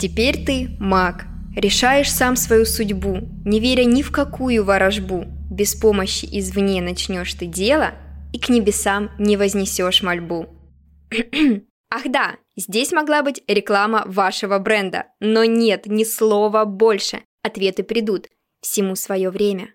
Теперь ты маг, решаешь сам свою судьбу, не веря ни в какую ворожбу. Без помощи извне начнешь ты дело, и к небесам не вознесешь мольбу. Ах да, здесь могла быть реклама вашего бренда, но нет ни слова больше. Ответы придут. Всему свое время.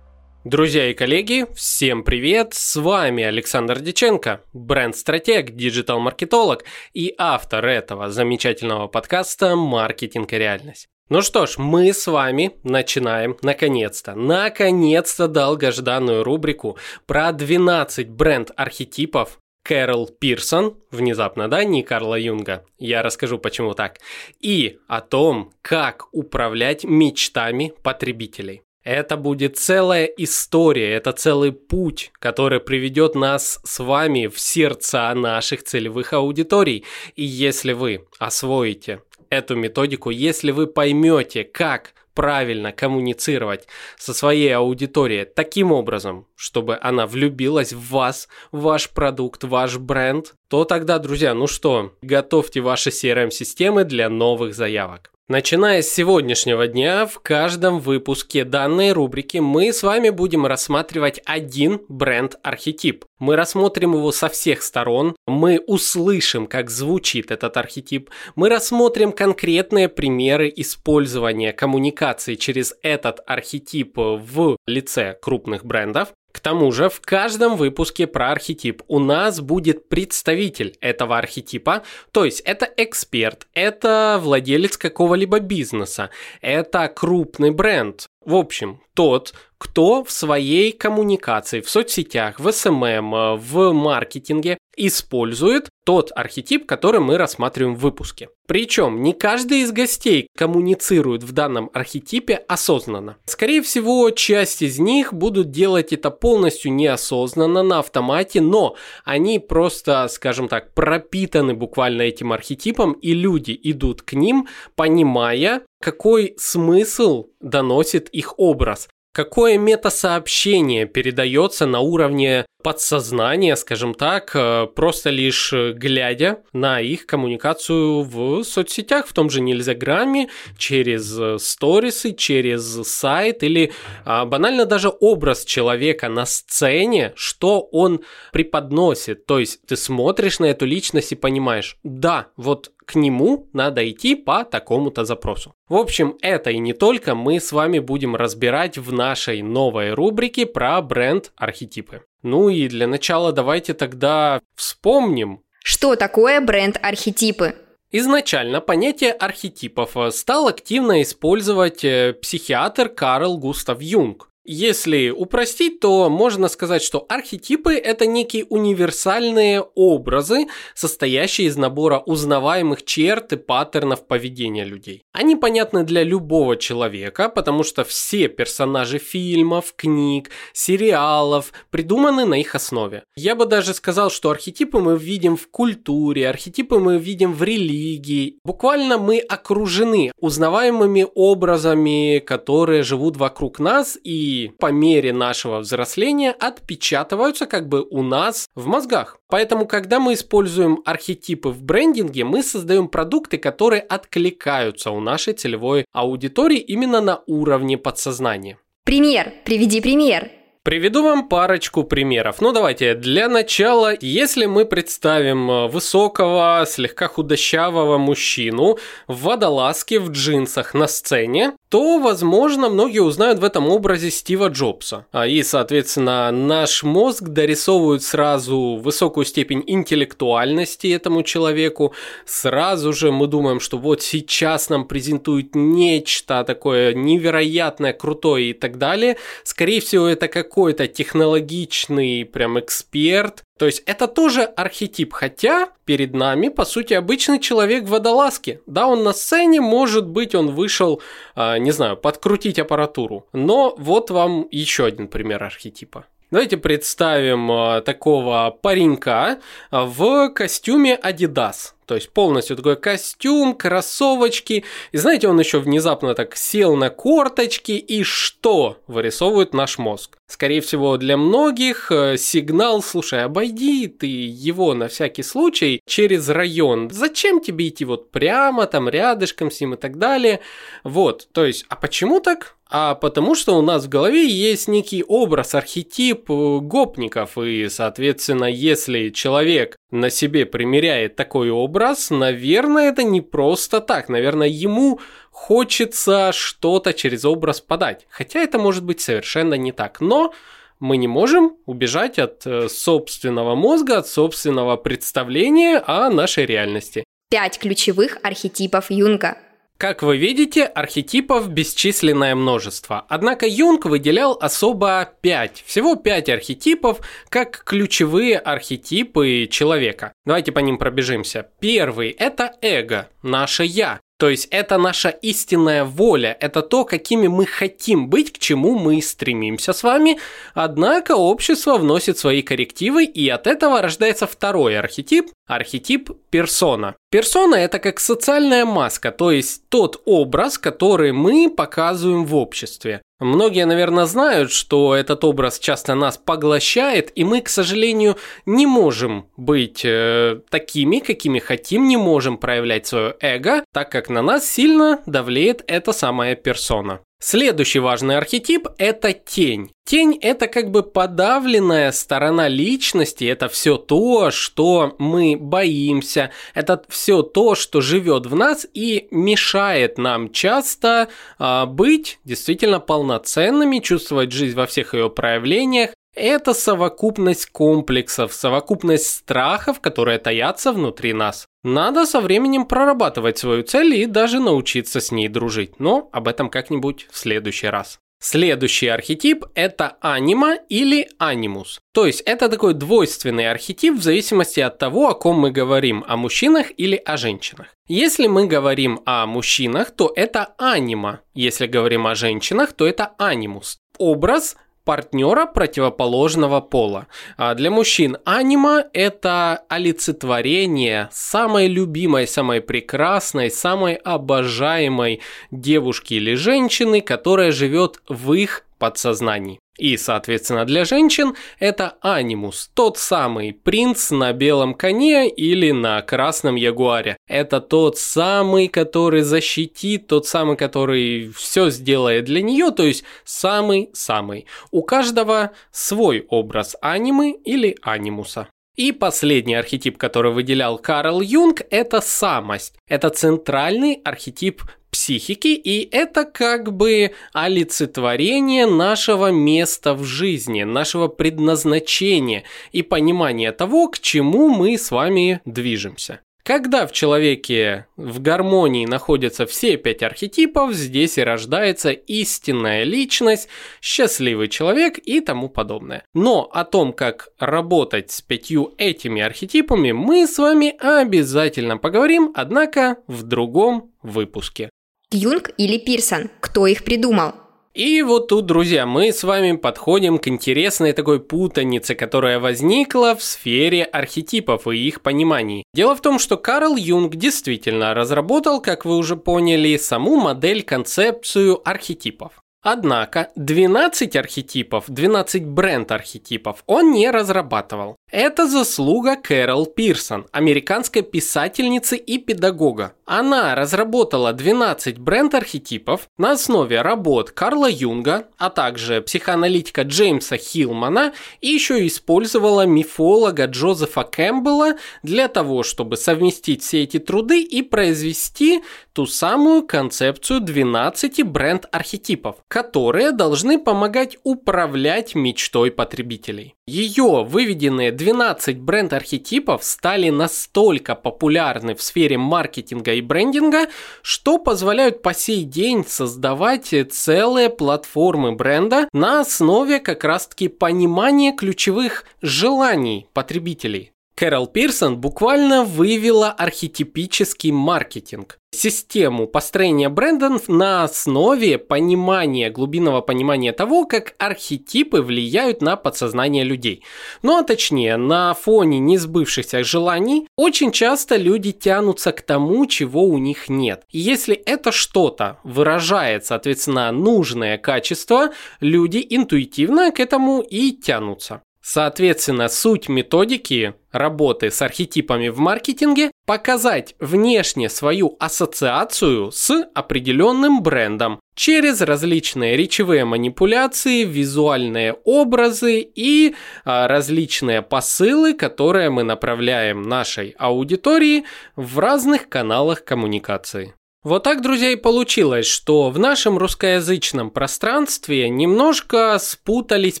Друзья и коллеги, всем привет! С вами Александр Диченко, бренд-стратег, диджитал-маркетолог и автор этого замечательного подкаста «Маркетинг и реальность». Ну что ж, мы с вами начинаем наконец-то, наконец-то долгожданную рубрику про 12 бренд-архетипов Кэрол Пирсон, внезапно, да, не Карла Юнга, я расскажу почему так, и о том, как управлять мечтами потребителей. Это будет целая история, это целый путь, который приведет нас с вами в сердца наших целевых аудиторий. И если вы освоите эту методику, если вы поймете, как правильно коммуницировать со своей аудиторией таким образом, чтобы она влюбилась в вас, в ваш продукт, в ваш бренд, то тогда, друзья, ну что, готовьте ваши CRM-системы для новых заявок. Начиная с сегодняшнего дня, в каждом выпуске данной рубрики мы с вами будем рассматривать один бренд-архетип. Мы рассмотрим его со всех сторон, мы услышим, как звучит этот архетип, мы рассмотрим конкретные примеры использования коммуникации через этот архетип в лице крупных брендов, к тому же в каждом выпуске про архетип у нас будет представитель этого архетипа, то есть это эксперт, это владелец какого-либо бизнеса, это крупный бренд. В общем, тот, кто в своей коммуникации, в соцсетях, в СММ, в маркетинге использует тот архетип, который мы рассматриваем в выпуске. Причем не каждый из гостей коммуницирует в данном архетипе осознанно. Скорее всего, часть из них будут делать это полностью неосознанно, на автомате, но они просто, скажем так, пропитаны буквально этим архетипом, и люди идут к ним, понимая, какой смысл доносит их образ какое метасообщение передается на уровне подсознания, скажем так, э, просто лишь э, глядя на их коммуникацию в соцсетях, в том же Нельзяграмме, через э, сторисы, через сайт или а, банально даже образ человека на сцене, что он преподносит. То есть ты смотришь на эту личность и понимаешь, да, вот к нему надо идти по такому-то запросу. В общем, это и не только мы с вами будем разбирать в нашей новой рубрике про бренд-архетипы. Ну и для начала давайте тогда вспомним. Что такое бренд-архетипы? Изначально понятие архетипов стал активно использовать э, психиатр Карл Густав Юнг. Если упростить, то можно сказать, что архетипы – это некие универсальные образы, состоящие из набора узнаваемых черт и паттернов поведения людей. Они понятны для любого человека, потому что все персонажи фильмов, книг, сериалов придуманы на их основе. Я бы даже сказал, что архетипы мы видим в культуре, архетипы мы видим в религии. Буквально мы окружены узнаваемыми образами, которые живут вокруг нас и по мере нашего взросления отпечатываются как бы у нас в мозгах. Поэтому, когда мы используем архетипы в брендинге, мы создаем продукты, которые откликаются у нашей целевой аудитории именно на уровне подсознания. Пример. Приведи пример. Приведу вам парочку примеров. Ну давайте, для начала, если мы представим э, высокого, слегка худощавого мужчину в водолазке, в джинсах на сцене, то, возможно, многие узнают в этом образе Стива Джобса. А И, соответственно, наш мозг дорисовывает сразу высокую степень интеллектуальности этому человеку. Сразу же мы думаем, что вот сейчас нам презентуют нечто такое невероятное, крутое и так далее. Скорее всего, это какой-то технологичный прям эксперт, то есть это тоже архетип, хотя перед нами, по сути, обычный человек в водолазке. Да, он на сцене, может быть, он вышел, э, не знаю, подкрутить аппаратуру. Но вот вам еще один пример архетипа. Давайте представим э, такого паренька в костюме Adidas. То есть полностью такой костюм, кроссовочки. И знаете, он еще внезапно так сел на корточки. И что вырисовывает наш мозг? Скорее всего, для многих э, сигнал, слушай, обойди ты его на всякий случай через район. Зачем тебе идти вот прямо там рядышком с ним и так далее? Вот, то есть, а почему так? А потому что у нас в голове есть некий образ, архетип э, гопников, и, соответственно, если человек на себе примеряет такой образ, наверное, это не просто так, наверное, ему хочется что-то через образ подать, хотя это может быть совершенно не так, но мы не можем убежать от э, собственного мозга, от собственного представления о нашей реальности. Пять ключевых архетипов Юнга – как вы видите, архетипов бесчисленное множество. Однако Юнг выделял особо 5, всего 5 архетипов, как ключевые архетипы человека. Давайте по ним пробежимся. Первый – это эго, наше «я». То есть это наша истинная воля, это то, какими мы хотим быть, к чему мы стремимся с вами. Однако общество вносит свои коррективы, и от этого рождается второй архетип, архетип персона. Персона это как социальная маска, то есть тот образ, который мы показываем в обществе. Многие, наверное, знают, что этот образ часто нас поглощает, и мы, к сожалению, не можем быть э, такими, какими хотим, не можем проявлять свое эго, так как на нас сильно давлеет эта самая персона. Следующий важный архетип – это тень. Тень – это как бы подавленная сторона личности, это все то, что мы боимся, это все то, что живет в нас и мешает нам часто э, быть действительно полноценными, чувствовать жизнь во всех ее проявлениях, это совокупность комплексов, совокупность страхов, которые таятся внутри нас. Надо со временем прорабатывать свою цель и даже научиться с ней дружить, но об этом как-нибудь в следующий раз. Следующий архетип – это анима или анимус. То есть это такой двойственный архетип в зависимости от того, о ком мы говорим, о мужчинах или о женщинах. Если мы говорим о мужчинах, то это анима. Если говорим о женщинах, то это анимус. Образ партнера противоположного пола. А для мужчин анима – это олицетворение самой любимой, самой прекрасной, самой обожаемой девушки или женщины, которая живет в их подсознании. И, соответственно, для женщин это анимус, тот самый принц на белом коне или на красном ягуаре. Это тот самый, который защитит, тот самый, который все сделает для нее, то есть самый-самый. У каждого свой образ анимы или анимуса. И последний архетип, который выделял Карл Юнг, это самость. Это центральный архетип психики, и это как бы олицетворение нашего места в жизни, нашего предназначения и понимания того, к чему мы с вами движемся. Когда в человеке в гармонии находятся все пять архетипов, здесь и рождается истинная личность, счастливый человек и тому подобное. Но о том, как работать с пятью этими архетипами, мы с вами обязательно поговорим, однако в другом выпуске. Юнг или Пирсон? Кто их придумал? И вот тут, друзья, мы с вами подходим к интересной такой путанице, которая возникла в сфере архетипов и их пониманий. Дело в том, что Карл Юнг действительно разработал, как вы уже поняли, саму модель-концепцию архетипов. Однако 12 архетипов, 12 бренд-архетипов он не разрабатывал. Это заслуга Кэрол Пирсон, американской писательницы и педагога. Она разработала 12 бренд-архетипов на основе работ Карла Юнга, а также психоаналитика Джеймса Хилмана и еще использовала мифолога Джозефа Кэмпбелла для того, чтобы совместить все эти труды и произвести ту самую концепцию 12 бренд-архетипов, которые должны помогать управлять мечтой потребителей. Ее выведенные 12 бренд-архетипов стали настолько популярны в сфере маркетинга и брендинга, что позволяют по сей день создавать целые платформы бренда на основе как раз-таки понимания ключевых желаний потребителей. Кэрол Пирсон буквально вывела архетипический маркетинг. Систему построения бренда на основе понимания, глубинного понимания того, как архетипы влияют на подсознание людей. Ну а точнее, на фоне несбывшихся желаний очень часто люди тянутся к тому, чего у них нет. И если это что-то выражает, соответственно, нужное качество, люди интуитивно к этому и тянутся. Соответственно, суть методики работы с архетипами в маркетинге – показать внешне свою ассоциацию с определенным брендом через различные речевые манипуляции, визуальные образы и а, различные посылы, которые мы направляем нашей аудитории в разных каналах коммуникации. Вот так, друзья, и получилось, что в нашем русскоязычном пространстве немножко спутались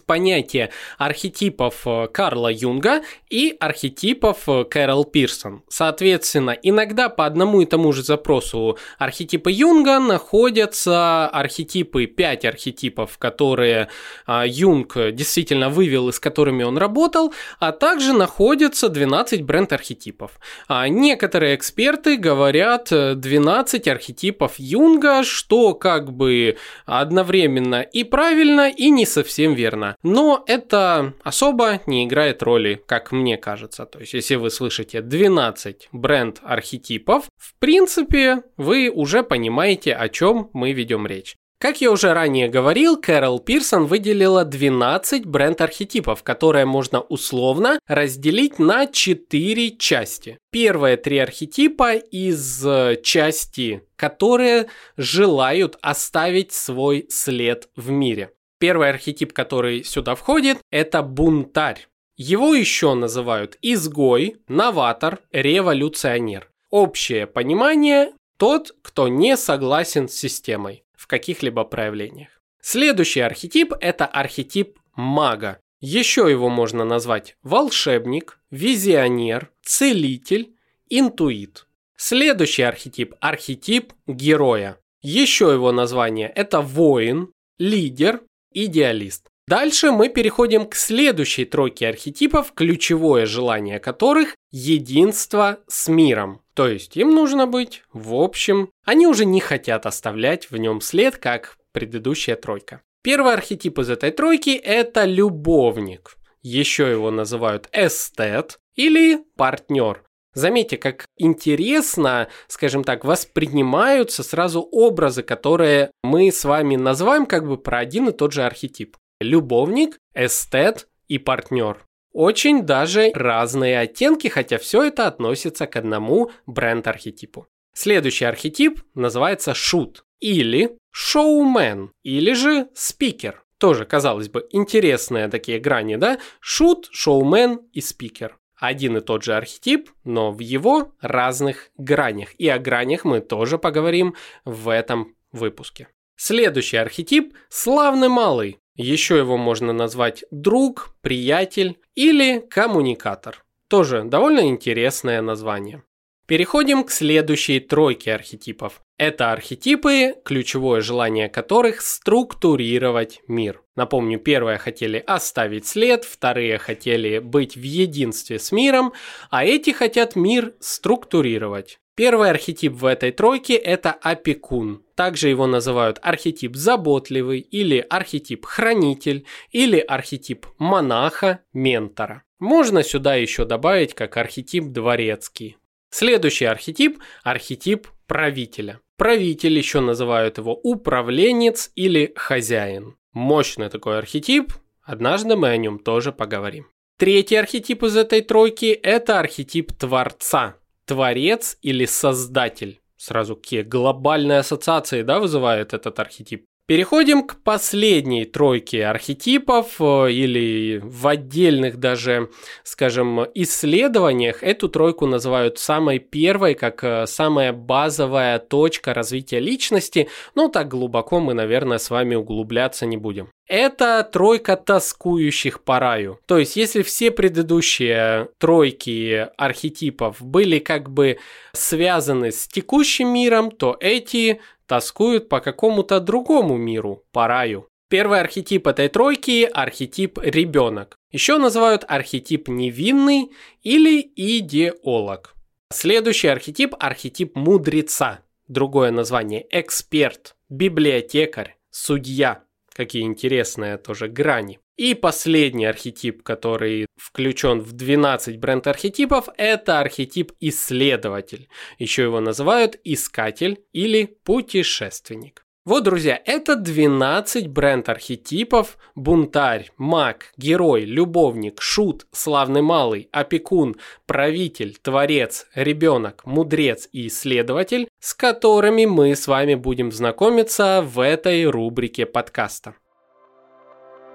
понятия архетипов э, Карла Юнга и архетипов э, Кэрол Пирсон. Соответственно, иногда по одному и тому же запросу архетипы Юнга находятся архетипы, 5 архетипов, которые а, Юнг действительно вывел и с которыми он работал, а также находятся 12 бренд-архетипов. А некоторые эксперты говорят 12 архетипов Юнга, что как бы одновременно и правильно, и не совсем верно. Но это особо не играет роли, как мне кажется. То есть, если вы слышите 12 бренд-архетипов, в принципе, вы уже понимаете, о чем мы ведем речь. Как я уже ранее говорил, Кэрол Пирсон выделила 12 бренд-архетипов, которые можно условно разделить на 4 части. Первые три архетипа из э, части, которые желают оставить свой след в мире. Первый архетип, который сюда входит, это бунтарь. Его еще называют изгой, новатор, революционер. Общее понимание – тот, кто не согласен с системой каких-либо проявлениях. Следующий архетип – это архетип мага. Еще его можно назвать волшебник, визионер, целитель, интуит. Следующий архетип – архетип героя. Еще его название – это воин, лидер, идеалист. Дальше мы переходим к следующей тройке архетипов, ключевое желание которых – единство с миром. То есть им нужно быть, в общем, они уже не хотят оставлять в нем след, как предыдущая тройка. Первый архетип из этой тройки – это любовник. Еще его называют эстет или партнер. Заметьте, как интересно, скажем так, воспринимаются сразу образы, которые мы с вами называем как бы про один и тот же архетип. Любовник, эстет и партнер. Очень даже разные оттенки, хотя все это относится к одному бренд-архетипу. Следующий архетип называется шут или шоумен или же спикер. Тоже, казалось бы, интересные такие грани, да? Шут, шоумен и спикер. Один и тот же архетип, но в его разных гранях. И о гранях мы тоже поговорим в этом выпуске. Следующий архетип – славный малый. Еще его можно назвать друг, приятель или коммуникатор. Тоже довольно интересное название. Переходим к следующей тройке архетипов. Это архетипы, ключевое желание которых структурировать мир. Напомню, первые хотели оставить след, вторые хотели быть в единстве с миром, а эти хотят мир структурировать. Первый архетип в этой тройке – это опекун. Также его называют архетип заботливый или архетип хранитель или архетип монаха, ментора. Можно сюда еще добавить как архетип дворецкий. Следующий архетип – архетип правителя. Правитель еще называют его управленец или хозяин. Мощный такой архетип, однажды мы о нем тоже поговорим. Третий архетип из этой тройки – это архетип творца творец или создатель. Сразу какие глобальные ассоциации да, вызывает этот архетип. Переходим к последней тройке архетипов э, или в отдельных даже, скажем, исследованиях эту тройку называют самой первой, как э, самая базовая точка развития личности, но так глубоко мы, наверное, с вами углубляться не будем. Это тройка тоскующих по раю. То есть, если все предыдущие тройки архетипов были как бы связаны с текущим миром, то эти тоскуют по какому-то другому миру, по раю. Первый архетип этой тройки – архетип ребенок. Еще называют архетип невинный или идеолог. Следующий архетип – архетип мудреца. Другое название – эксперт, библиотекарь, судья. Какие интересные тоже грани. И последний архетип, который включен в 12 бренд-архетипов, это архетип исследователь. Еще его называют искатель или путешественник. Вот, друзья, это 12 бренд-архетипов. Бунтарь, маг, герой, любовник, шут, славный малый, опекун, правитель, творец, ребенок, мудрец и исследователь, с которыми мы с вами будем знакомиться в этой рубрике подкаста.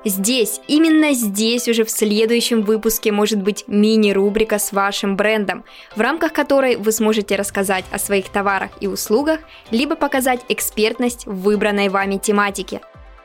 Здесь, именно здесь уже в следующем выпуске может быть мини-рубрика с вашим брендом, в рамках которой вы сможете рассказать о своих товарах и услугах, либо показать экспертность в выбранной вами тематике.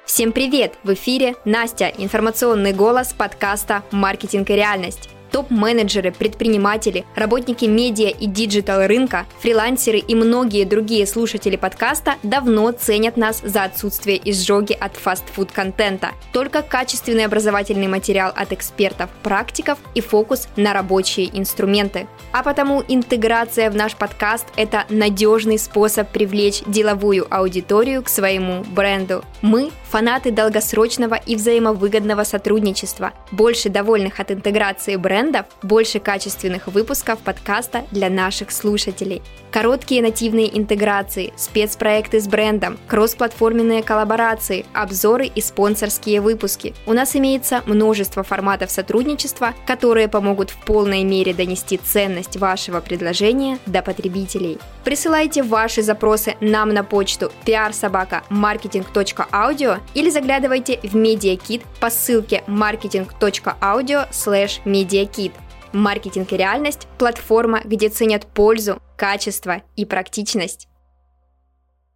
Всем привет! В эфире Настя, информационный голос подкаста «Маркетинг и реальность» топ-менеджеры, предприниматели, работники медиа и диджитал рынка, фрилансеры и многие другие слушатели подкаста давно ценят нас за отсутствие изжоги от фастфуд-контента. Только качественный образовательный материал от экспертов, практиков и фокус на рабочие инструменты. А потому интеграция в наш подкаст – это надежный способ привлечь деловую аудиторию к своему бренду. Мы – фанаты долгосрочного и взаимовыгодного сотрудничества, больше довольных от интеграции брендов, больше качественных выпусков подкаста для наших слушателей. Короткие нативные интеграции, спецпроекты с брендом, кроссплатформенные коллаборации, обзоры и спонсорские выпуски. У нас имеется множество форматов сотрудничества, которые помогут в полной мере донести ценность вашего предложения до потребителей. Присылайте ваши запросы нам на почту или заглядывайте в MediaKit по ссылке marketing.audio slash MediaKit. Маркетинг и реальность – платформа, где ценят пользу, качество и практичность.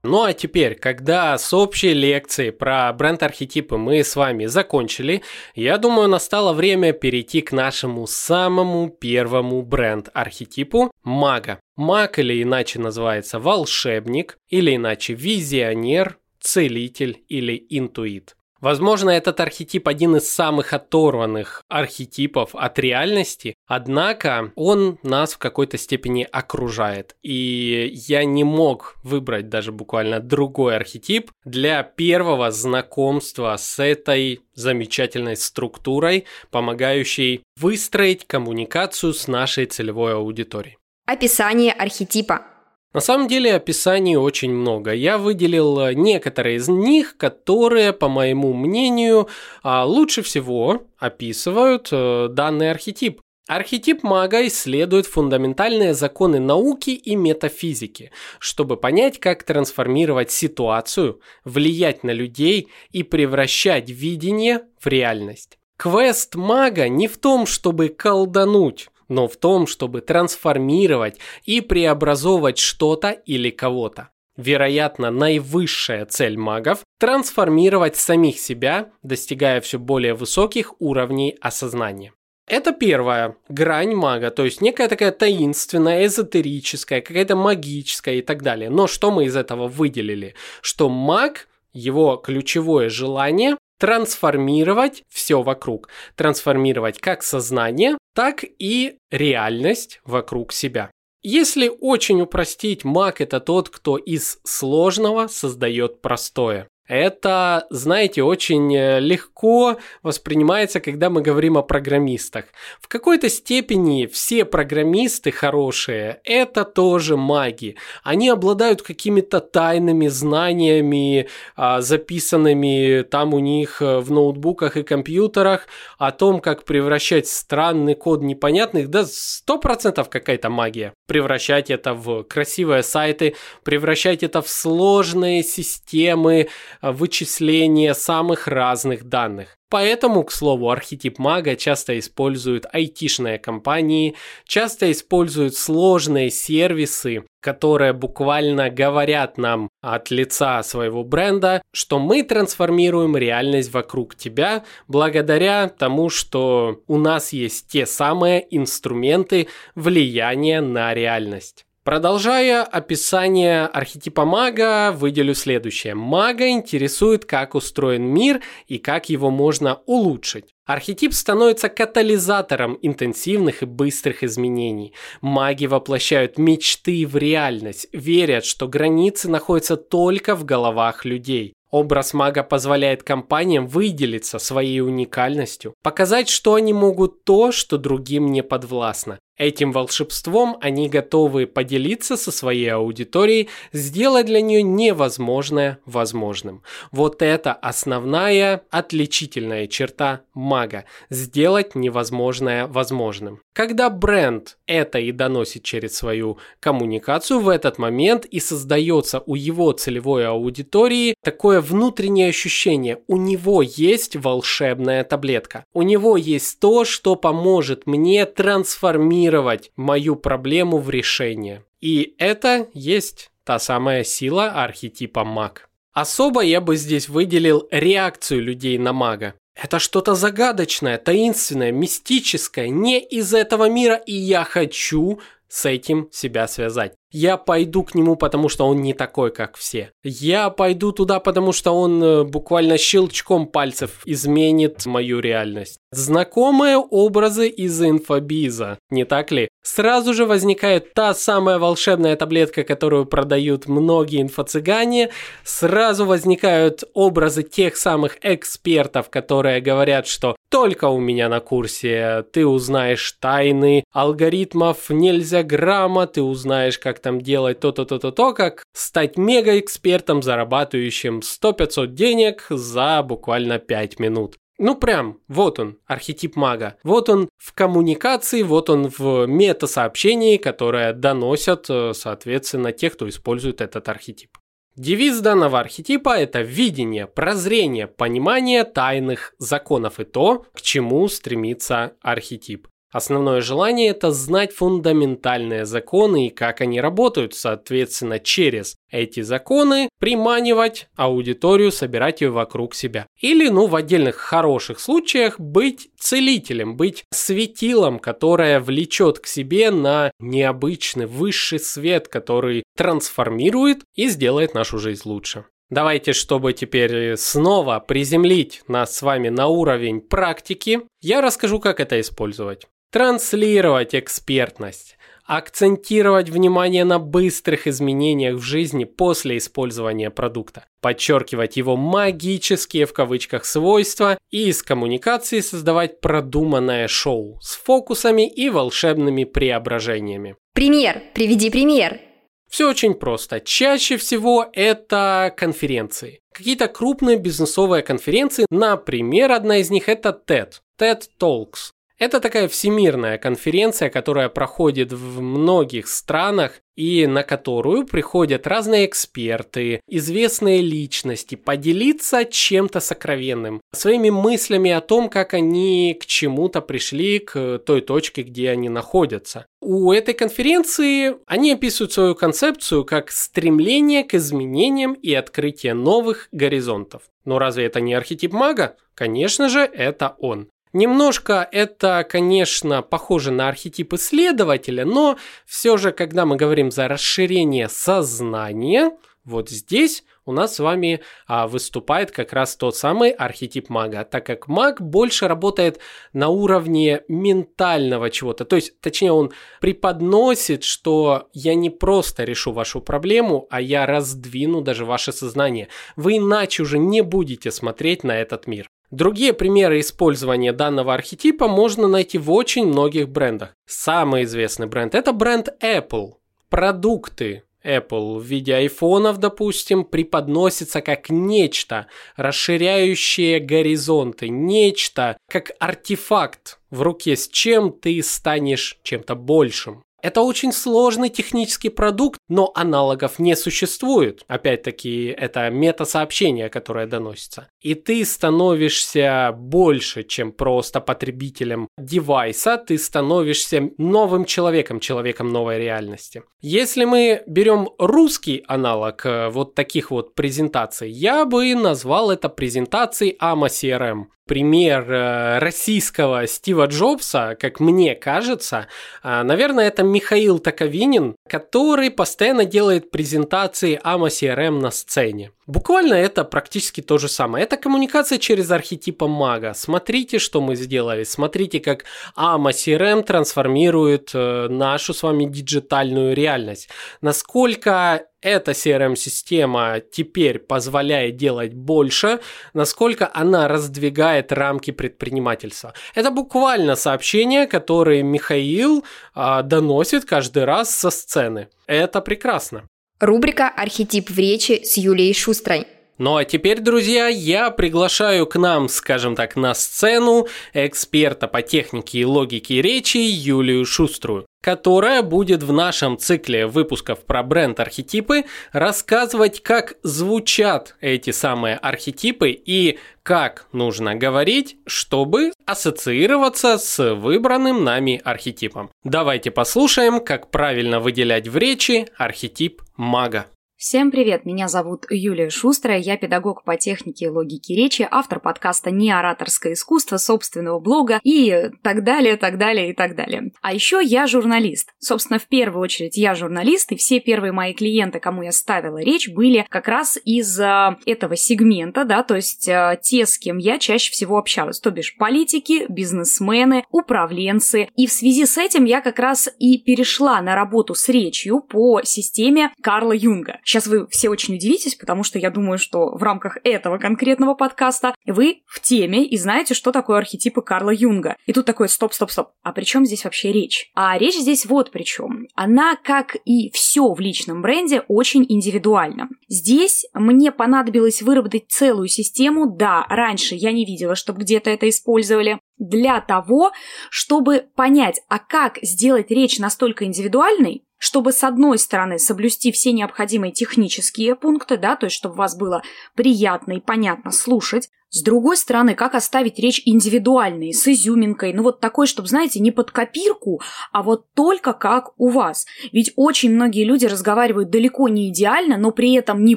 Ну а теперь, когда с общей лекцией про бренд-архетипы мы с вами закончили, я думаю, настало время перейти к нашему самому первому бренд-архетипу – мага. Маг или иначе называется волшебник, или иначе визионер, целитель или интуит. Возможно, этот архетип один из самых оторванных архетипов от реальности, однако он нас в какой-то степени окружает. И я не мог выбрать даже буквально другой архетип для первого знакомства с этой замечательной структурой, помогающей выстроить коммуникацию с нашей целевой аудиторией. Описание архетипа. На самом деле описаний очень много. Я выделил э, некоторые из них, которые, по моему мнению, а, лучше всего описывают э, данный архетип. Архетип мага исследует фундаментальные законы науки и метафизики, чтобы понять, как трансформировать ситуацию, влиять на людей и превращать видение в реальность. Квест мага не в том, чтобы колдануть, но в том, чтобы трансформировать и преобразовывать что-то или кого-то. Вероятно, наивысшая цель магов – трансформировать самих себя, достигая все более высоких уровней осознания. Это первая грань мага, то есть некая такая таинственная, эзотерическая, какая-то магическая и так далее. Но что мы из этого выделили? Что маг, его ключевое желание трансформировать все вокруг. Трансформировать как сознание, так и реальность вокруг себя. Если очень упростить, маг это тот, кто из сложного создает простое. Это, знаете, очень э, легко воспринимается, когда мы говорим о программистах. В какой-то степени все программисты хорошие – это тоже маги. Они обладают какими-то тайными знаниями, а, записанными там у них э, в ноутбуках и компьютерах о том, как превращать странный код непонятных. Да, сто процентов какая-то магия. Превращать это в красивые сайты, превращать это в сложные системы, вычисления самых разных данных. Поэтому, к слову, архетип мага часто используют айтишные компании, часто используют сложные сервисы, которые буквально говорят нам от лица своего бренда, что мы трансформируем реальность вокруг тебя благодаря тому, что у нас есть те самые инструменты влияния на реальность. Продолжая описание архетипа мага, выделю следующее. Мага интересует, как устроен мир и как его можно улучшить. Архетип становится катализатором интенсивных и быстрых изменений. Маги воплощают мечты в реальность, верят, что границы находятся только в головах людей. Образ мага позволяет компаниям выделиться своей уникальностью, показать, что они могут то, что другим не подвластно. Этим волшебством они готовы поделиться со своей аудиторией, сделать для нее невозможное возможным. Вот это основная отличительная черта мага – сделать невозможное возможным. Когда бренд это и доносит через свою коммуникацию, в этот момент и создается у его целевой аудитории такое внутреннее ощущение – у него есть волшебная таблетка, у него есть то, что поможет мне трансформировать трансформировать мою проблему в решение. И это есть та самая сила архетипа маг. Особо я бы здесь выделил реакцию людей на мага. Это что-то загадочное, таинственное, мистическое, не из этого мира, и я хочу с этим себя связать. Я пойду к нему, потому что он не такой, как все. Я пойду туда, потому что он э, буквально щелчком пальцев изменит мою реальность. Знакомые образы из инфобиза, не так ли? Сразу же возникает та самая волшебная таблетка, которую продают многие инфо-цыгане. Сразу возникают образы тех самых экспертов, которые говорят, что только у меня на курсе ты узнаешь тайны алгоритмов нельзя грамма, ты узнаешь, как там делать то-то, то-то, то, как стать мега-экспертом, зарабатывающим 100-500 денег за буквально 5 минут. Ну прям, вот он, архетип мага. Вот он в коммуникации, вот он в мета-сообщении, которое доносят, э, соответственно, те, кто использует этот архетип. Девиз данного архетипа – это видение, прозрение, понимание тайных законов и то, к чему стремится архетип. Основное желание – это знать фундаментальные законы и как они работают, соответственно, через эти законы приманивать аудиторию, собирать ее вокруг себя. Или, ну, в отдельных хороших случаях быть целителем, быть светилом, которое влечет к себе на необычный высший свет, который трансформирует и сделает нашу жизнь лучше. Давайте, чтобы теперь снова приземлить нас с вами на уровень практики, я расскажу, как это использовать. Транслировать экспертность. Акцентировать внимание на быстрых изменениях в жизни после использования продукта. Подчеркивать его магические в кавычках свойства и из коммуникации создавать продуманное шоу с фокусами и волшебными преображениями. Пример. Приведи пример. Все очень просто. Чаще всего это конференции. Какие-то крупные бизнесовые конференции. Например, одна из них это TED. TED Talks. Это такая всемирная конференция, которая проходит в многих странах и на которую приходят разные эксперты, известные личности поделиться чем-то сокровенным, своими мыслями о том, как они к чему-то пришли, к той точке, где они находятся. У этой конференции они описывают свою концепцию как стремление к изменениям и открытие новых горизонтов. Но разве это не архетип мага? Конечно же, это он. Немножко это, конечно, похоже на архетип исследователя, но все же, когда мы говорим за расширение сознания, вот здесь у нас с вами а, выступает как раз тот самый архетип мага, так как маг больше работает на уровне ментального чего-то, то есть, точнее, он преподносит, что я не просто решу вашу проблему, а я раздвину даже ваше сознание. Вы иначе уже не будете смотреть на этот мир. Другие примеры использования данного архетипа можно найти в очень многих брендах. Самый известный бренд – это бренд Apple. Продукты Apple в виде айфонов, допустим, преподносится как нечто, расширяющее горизонты, нечто, как артефакт в руке, с чем ты станешь чем-то большим. Это очень сложный технический продукт, но аналогов не существует. Опять-таки, это мета-сообщение, которое доносится. И ты становишься больше, чем просто потребителем девайса, ты становишься новым человеком, человеком новой реальности. Если мы берем русский аналог э, вот таких вот презентаций, я бы назвал это презентацией AMA CRM пример э, российского Стива Джобса, как мне кажется, э, наверное, это Михаил Таковинин, который постоянно делает презентации AMA CRM на сцене. Буквально это практически то же самое. Это коммуникация через архетипа мага. Смотрите, что мы сделали. Смотрите, как AMA CRM трансформирует э, нашу с вами диджитальную реальность. Насколько эта CRM-система теперь позволяет делать больше, насколько она раздвигает рамки предпринимательства. Это буквально сообщение, которое Михаил э, доносит каждый раз со сцены. Это прекрасно. Рубрика «Архетип в речи» с Юлией Шустрой. Ну а теперь, друзья, я приглашаю к нам, скажем так, на сцену эксперта по технике и логике речи Юлию Шуструю, которая будет в нашем цикле выпусков про бренд-архетипы рассказывать, как звучат эти самые архетипы и как нужно говорить, чтобы ассоциироваться с выбранным нами архетипом. Давайте послушаем, как правильно выделять в речи архетип мага. Всем привет, меня зовут Юлия Шустрая, я педагог по технике и логике речи, автор подкаста «Не ораторское искусство», собственного блога и так далее, так далее и так далее. А еще я журналист. Собственно, в первую очередь я журналист, и все первые мои клиенты, кому я ставила речь, были как раз из э, этого сегмента, да, то есть э, те, с кем я чаще всего общалась, то бишь политики, бизнесмены, управленцы. И в связи с этим я как раз и перешла на работу с речью по системе Карла Юнга. Сейчас вы все очень удивитесь, потому что я думаю, что в рамках этого конкретного подкаста вы в теме и знаете, что такое архетипы Карла Юнга. И тут такой стоп-стоп-стоп. А при чем здесь вообще речь? А речь здесь вот при чем. Она, как и все в личном бренде, очень индивидуальна. Здесь мне понадобилось выработать целую систему. Да, раньше я не видела, чтобы где-то это использовали для того, чтобы понять, а как сделать речь настолько индивидуальной, чтобы, с одной стороны, соблюсти все необходимые технические пункты, да, то есть чтобы вас было приятно и понятно слушать, с другой стороны, как оставить речь индивидуальной, с изюминкой, ну вот такой, чтобы, знаете, не под копирку, а вот только как у вас. Ведь очень многие люди разговаривают далеко не идеально, но при этом не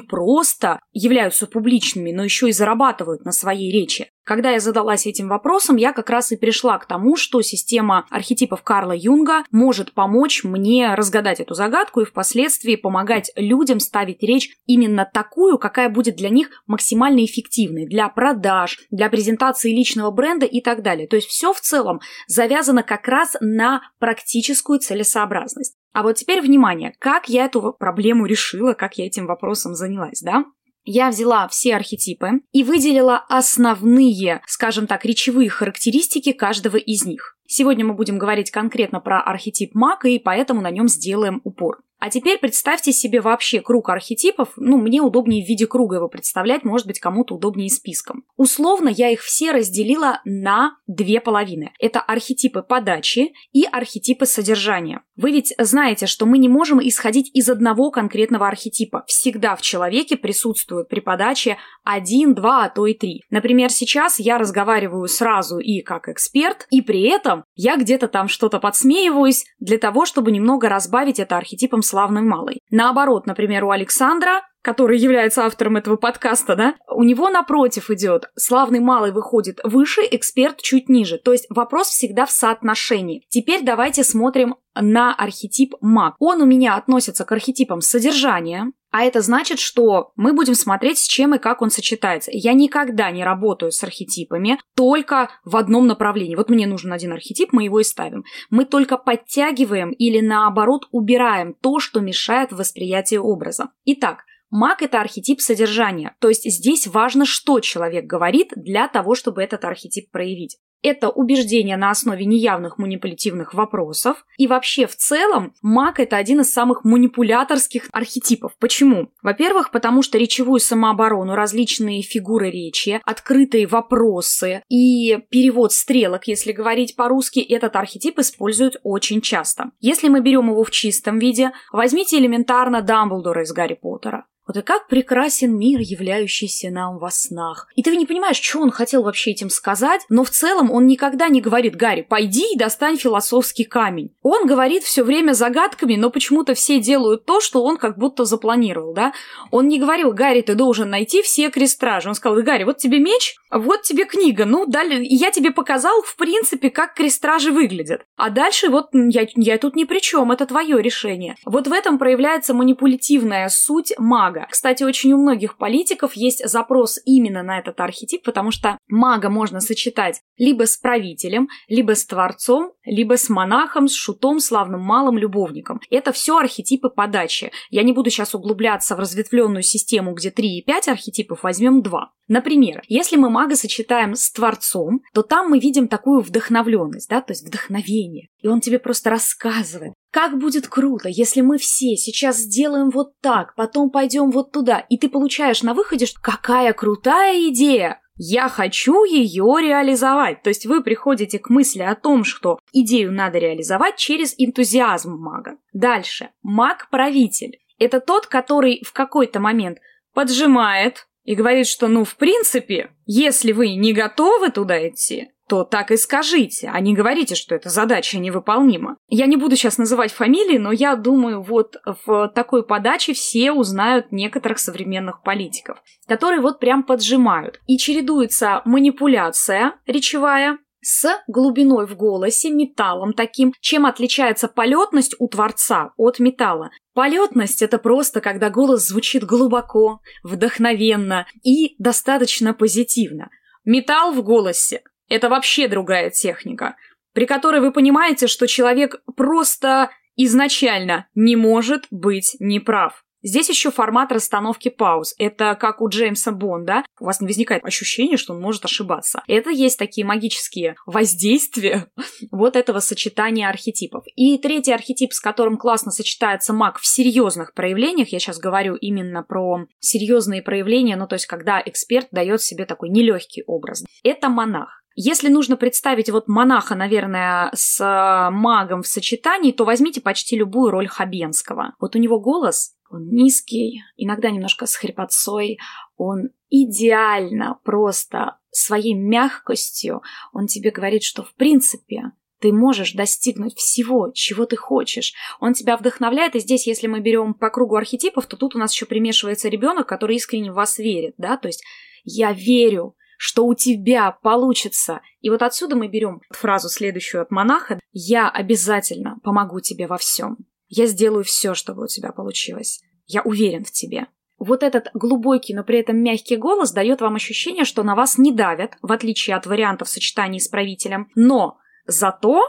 просто являются публичными, но еще и зарабатывают на своей речи. Когда я задалась этим вопросом, я как раз и пришла к тому, что система архетипов Карла Юнга может помочь мне разгадать эту загадку и впоследствии помогать людям ставить речь именно такую, какая будет для них максимально эффективной для продаж, для презентации личного бренда и так далее. То есть все в целом завязано как раз на практическую целесообразность. А вот теперь внимание, как я эту проблему решила, как я этим вопросом занялась, да? Я взяла все архетипы и выделила основные, скажем так, речевые характеристики каждого из них. Сегодня мы будем говорить конкретно про архетип Мака, и поэтому на нем сделаем упор. А теперь представьте себе вообще круг архетипов. Ну, мне удобнее в виде круга его представлять, может быть, кому-то удобнее списком. Условно я их все разделила на две половины. Это архетипы подачи и архетипы содержания. Вы ведь знаете, что мы не можем исходить из одного конкретного архетипа. Всегда в человеке присутствует при подаче один, два, а то и три. Например, сейчас я разговариваю сразу и как эксперт, и при этом я где-то там что-то подсмеиваюсь для того, чтобы немного разбавить это архетипом славной малой. Наоборот, например, у Александра который является автором этого подкаста, да, у него напротив идет славный малый выходит выше, эксперт чуть ниже. То есть вопрос всегда в соотношении. Теперь давайте смотрим на архетип маг. Он у меня относится к архетипам содержания, а это значит, что мы будем смотреть, с чем и как он сочетается. Я никогда не работаю с архетипами только в одном направлении. Вот мне нужен один архетип, мы его и ставим. Мы только подтягиваем или наоборот убираем то, что мешает восприятию образа. Итак, Маг – это архетип содержания, то есть здесь важно, что человек говорит для того, чтобы этот архетип проявить. Это убеждение на основе неявных манипулятивных вопросов. И вообще в целом маг это один из самых манипуляторских архетипов. Почему? Во-первых, потому что речевую самооборону, различные фигуры речи, открытые вопросы и перевод стрелок, если говорить по-русски, этот архетип используют очень часто. Если мы берем его в чистом виде, возьмите элементарно Дамблдора из Гарри Поттера. Вот и как прекрасен мир, являющийся нам во снах. И ты не понимаешь, что он хотел вообще этим сказать, но в целом он никогда не говорит, Гарри, пойди и достань философский камень. Он говорит все время загадками, но почему-то все делают то, что он как будто запланировал, да? Он не говорил, Гарри, ты должен найти все крестражи. Он сказал, Гарри, вот тебе меч, вот тебе книга, ну, далее, я тебе показал, в принципе, как крестражи выглядят. А дальше вот я, я тут ни при чем, это твое решение. Вот в этом проявляется манипулятивная суть мага мага. Кстати, очень у многих политиков есть запрос именно на этот архетип, потому что мага можно сочетать либо с правителем, либо с творцом, либо с монахом, с шутом, славным малым любовником. Это все архетипы подачи. Я не буду сейчас углубляться в разветвленную систему, где 3 и 5 архетипов, возьмем 2. Например, если мы мага сочетаем с творцом, то там мы видим такую вдохновленность, да, то есть вдохновение. И он тебе просто рассказывает, как будет круто, если мы все сейчас сделаем вот так, потом пойдем вот туда, и ты получаешь на выходе, что какая крутая идея, я хочу ее реализовать. То есть вы приходите к мысли о том, что идею надо реализовать через энтузиазм мага. Дальше. Маг-правитель. Это тот, который в какой-то момент поджимает и говорит, что, ну, в принципе, если вы не готовы туда идти, то так и скажите, а не говорите, что эта задача невыполнима. Я не буду сейчас называть фамилии, но я думаю, вот в такой подаче все узнают некоторых современных политиков, которые вот прям поджимают. И чередуется манипуляция речевая, с глубиной в голосе, металлом таким, чем отличается полетность у творца от металла. Полетность – это просто, когда голос звучит глубоко, вдохновенно и достаточно позитивно. Металл в голосе это вообще другая техника, при которой вы понимаете, что человек просто изначально не может быть неправ. Здесь еще формат расстановки пауз. Это как у Джеймса Бонда. У вас не возникает ощущения, что он может ошибаться. Это есть такие магические воздействия вот этого сочетания архетипов. И третий архетип, с которым классно сочетается маг в серьезных проявлениях, я сейчас говорю именно про серьезные проявления, ну то есть когда эксперт дает себе такой нелегкий образ, это монах. Если нужно представить вот монаха, наверное, с э, магом в сочетании, то возьмите почти любую роль Хабенского. Вот у него голос, он низкий, иногда немножко с хрипотцой, он идеально просто своей мягкостью, он тебе говорит, что в принципе ты можешь достигнуть всего, чего ты хочешь. Он тебя вдохновляет, и здесь, если мы берем по кругу архетипов, то тут у нас еще примешивается ребенок, который искренне в вас верит, да, то есть я верю, что у тебя получится. И вот отсюда мы берем фразу следующую от монаха. Я обязательно помогу тебе во всем. Я сделаю все, чтобы у тебя получилось. Я уверен в тебе. Вот этот глубокий, но при этом мягкий голос дает вам ощущение, что на вас не давят, в отличие от вариантов сочетаний с правителем. Но зато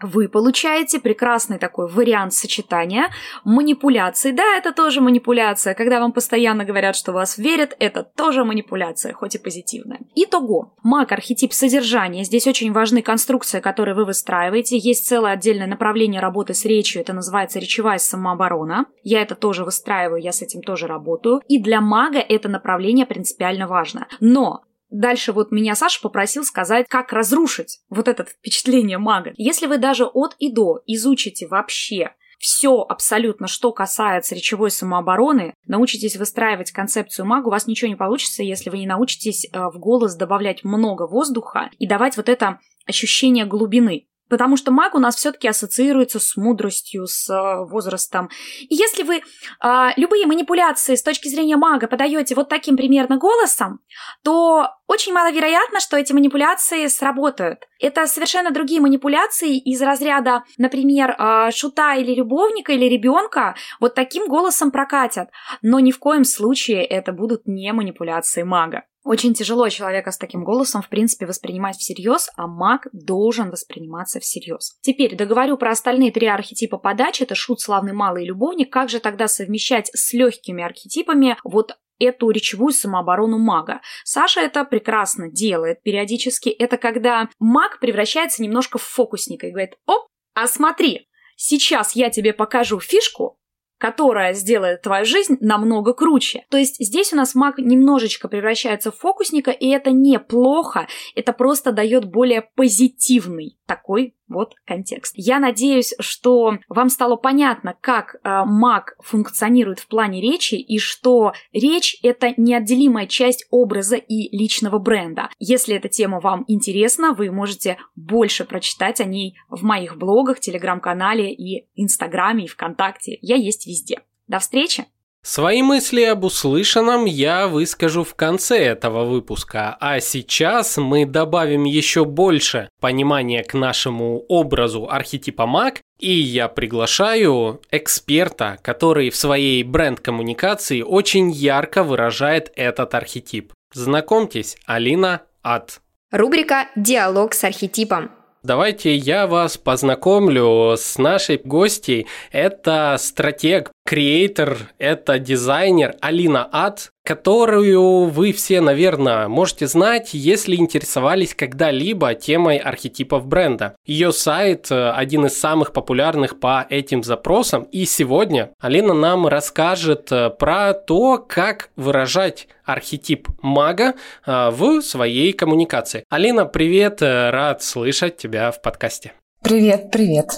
вы получаете прекрасный такой вариант сочетания манипуляции. Да, это тоже манипуляция. Когда вам постоянно говорят, что вас верят, это тоже манипуляция, хоть и позитивная. Итого, маг архетип содержания. Здесь очень важны конструкции, которые вы выстраиваете. Есть целое отдельное направление работы с речью, это называется речевая самооборона. Я это тоже выстраиваю, я с этим тоже работаю. И для мага это направление принципиально важно. Но Дальше вот меня Саша попросил сказать, как разрушить вот это впечатление мага. Если вы даже от и до изучите вообще все абсолютно, что касается речевой самообороны, научитесь выстраивать концепцию мага, у вас ничего не получится, если вы не научитесь э, в голос добавлять много воздуха и давать вот это ощущение глубины. Потому что маг у нас все-таки ассоциируется с мудростью, с э, возрастом. И если вы э, любые манипуляции с точки зрения мага подаете вот таким примерно голосом, то очень маловероятно, что эти манипуляции сработают. Это совершенно другие манипуляции из разряда, например, э, шута или любовника или ребенка вот таким голосом прокатят. Но ни в коем случае это будут не манипуляции мага. Очень тяжело человека с таким голосом, в принципе, воспринимать всерьез, а маг должен восприниматься всерьез. Теперь договорю про остальные три архетипа подачи. Это шут, славный малый и любовник. Как же тогда совмещать с легкими архетипами вот эту речевую самооборону мага. Саша это прекрасно делает периодически. Это когда маг превращается немножко в фокусника и говорит, оп, а смотри, сейчас я тебе покажу фишку, которая сделает твою жизнь намного круче. То есть здесь у нас маг немножечко превращается в фокусника, и это неплохо, это просто дает более позитивный такой вот контекст. Я надеюсь, что вам стало понятно, как э, маг функционирует в плане речи и что речь это неотделимая часть образа и личного бренда. Если эта тема вам интересна, вы можете больше прочитать о ней в моих блогах, телеграм-канале и инстаграме и вконтакте. Я есть везде. До встречи! Свои мысли об услышанном я выскажу в конце этого выпуска, а сейчас мы добавим еще больше понимания к нашему образу архетипа маг, и я приглашаю эксперта, который в своей бренд-коммуникации очень ярко выражает этот архетип. Знакомьтесь, Алина Ад. Рубрика «Диалог с архетипом». Давайте я вас познакомлю с нашей гостьей. Это стратег, креатор, это дизайнер Алина Ад, которую вы все, наверное, можете знать, если интересовались когда-либо темой архетипов бренда. Ее сайт э, один из самых популярных по этим запросам, и сегодня Алина нам расскажет э, про то, как выражать архетип мага э, в своей коммуникации. Алина, привет, рад слышать тебя в подкасте. Привет, привет.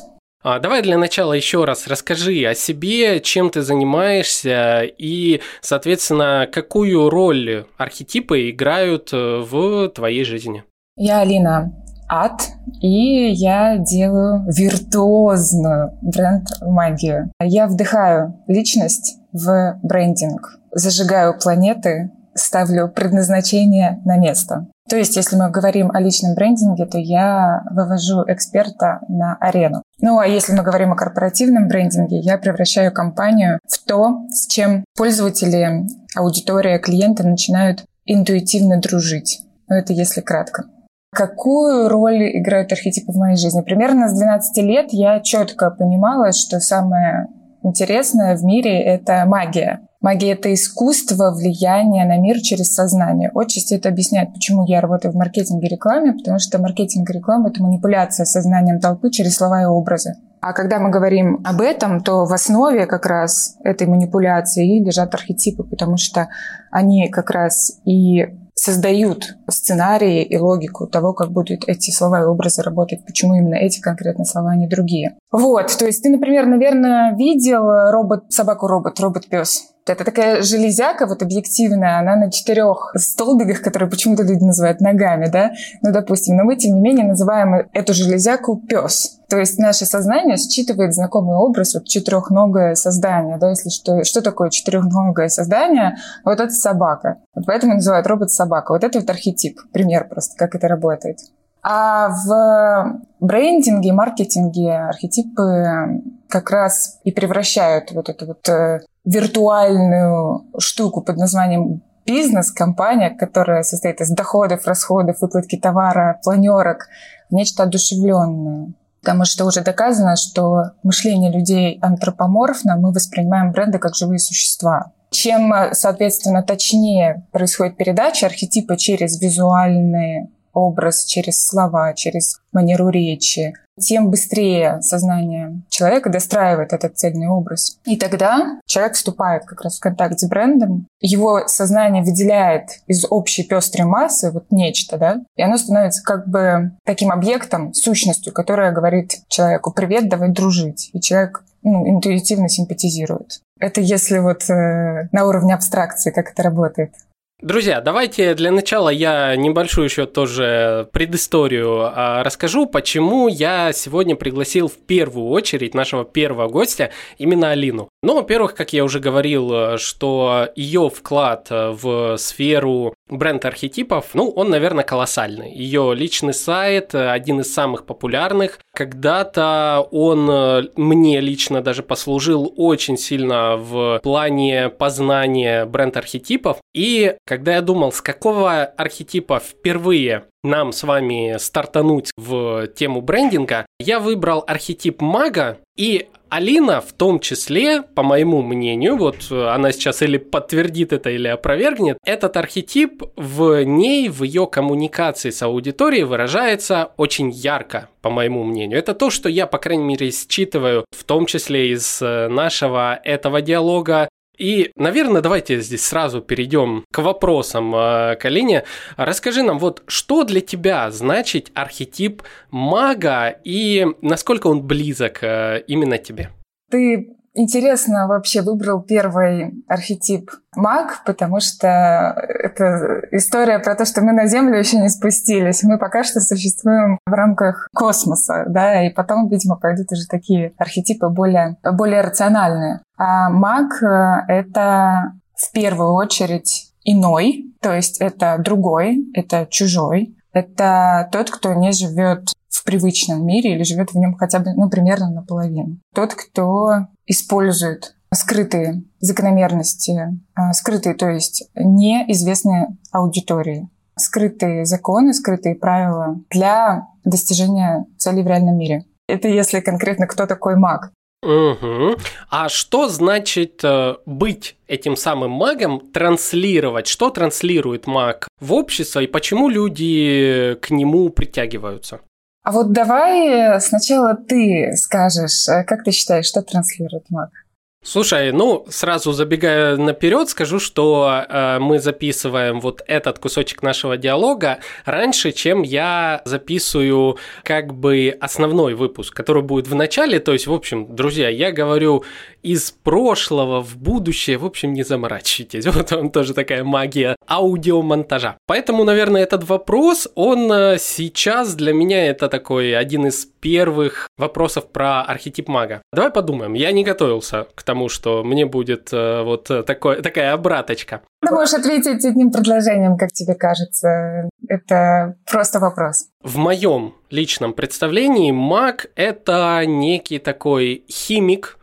А, давай для начала еще раз расскажи о себе, чем ты занимаешься и, соответственно, какую роль архетипы играют э, в твоей жизни. Я Алина Ад, и я делаю виртуозную бренд-магию. Я вдыхаю личность в брендинг, зажигаю планеты, ставлю предназначение на место. То есть, если мы говорим о личном брендинге, то я вывожу эксперта на арену. Ну а если мы говорим о корпоративном брендинге, я превращаю компанию в то, с чем пользователи, аудитория, клиенты начинают интуитивно дружить. Ну это если кратко. Какую роль играют архетипы в моей жизни? Примерно с 12 лет я четко понимала, что самое интересное в мире — это магия. Магия — это искусство влияния на мир через сознание. Отчасти это объясняет, почему я работаю в маркетинге и рекламе, потому что маркетинг и реклама — это манипуляция сознанием толпы через слова и образы. А когда мы говорим об этом, то в основе как раз этой манипуляции лежат архетипы, потому что они как раз и создают сценарии и логику того, как будут эти слова и образы работать, почему именно эти конкретно слова, а не другие. Вот, то есть ты, например, наверное, видел робот, собаку-робот, робот-пес. Это такая железяка, вот объективная, она на четырех столбиках, которые почему-то люди называют ногами, да? Ну, допустим, но мы, тем не менее, называем эту железяку пес. То есть наше сознание считывает знакомый образ, вот четырехногое создание, да, если что, что такое четырехногое создание, вот это собака. Вот поэтому называют робот собака. Вот это вот архетип, пример просто, как это работает. А в брендинге, маркетинге архетипы как раз и превращают вот эту вот э, виртуальную штуку под названием бизнес, компания, которая состоит из доходов, расходов, выкладки товара, планерок, нечто одушевленное. Потому что уже доказано, что мышление людей антропоморфно, мы воспринимаем бренды как живые существа. Чем, соответственно, точнее происходит передача архетипа через визуальные образ, через слова, через манеру речи, тем быстрее сознание человека достраивает этот цельный образ. И тогда человек вступает как раз в контакт с брендом, его сознание выделяет из общей пестрой массы вот нечто, да, и оно становится как бы таким объектом, сущностью, которая говорит человеку «привет, давай дружить». И человек ну, интуитивно симпатизирует. Это если вот э, на уровне абстракции, как это работает. Друзья, давайте для начала я небольшую еще тоже предысторию а, расскажу, почему я сегодня пригласил в первую очередь нашего первого гостя именно Алину. Ну, во-первых, как я уже говорил, что ее вклад в сферу бренд-архетипов, ну, он, наверное, колоссальный. Ее личный сайт один из самых популярных. Когда-то он мне лично даже послужил очень сильно в плане познания бренд-архетипов. И Когда я думал, с какого архетипа впервые нам с вами стартануть в тему брендинга, я выбрал архетип мага, и Алина в том числе, по моему мнению, вот она сейчас или подтвердит это, или опровергнет, этот архетип в ней, в ее коммуникации с аудиторией выражается очень ярко, по моему мнению. Это то, что я, по крайней мере, считываю, в том числе из э, нашего этого диалога и, наверное, давайте здесь сразу перейдем к вопросам э, Калине. Расскажи нам, вот что для тебя значит архетип мага и насколько он близок э, именно тебе? Ты интересно вообще выбрал первый архетип маг, потому что это история про то, что мы на Землю еще не спустились. Мы пока что существуем в рамках космоса, да, и потом, видимо, пойдут уже такие архетипы более, более рациональные. А маг э, — это в первую очередь иной, то есть это другой, это чужой, это тот, кто не живет в привычном мире или живет в нем хотя бы, ну, примерно наполовину. Тот, кто использует скрытые закономерности, а, скрытые, то есть неизвестные аудитории, скрытые законы, скрытые правила для достижения целей в реальном мире. Это если конкретно кто такой маг. Угу. А что значит э, быть этим самым магом, транслировать? Что транслирует маг в общество и почему люди к нему притягиваются? А вот давай сначала ты скажешь, э, как ты считаешь, что транслирует маг? Слушай, ну, сразу забегая наперед, скажу, что э, мы записываем вот этот кусочек нашего диалога раньше, чем я записываю как бы основной выпуск, который будет в начале. То есть, в общем, друзья, я говорю из прошлого в будущее, в общем, не заморачивайтесь. Вот вам тоже такая магия аудиомонтажа. Поэтому, наверное, этот вопрос, он э, сейчас для меня это такой один из первых вопросов про архетип мага. Давай подумаем. Я не готовился к тому, что мне будет э, вот такой, такая обраточка. Ты можешь ответить одним предложением, как тебе кажется. Это просто вопрос. В моем личном представлении маг – это некий такой химик,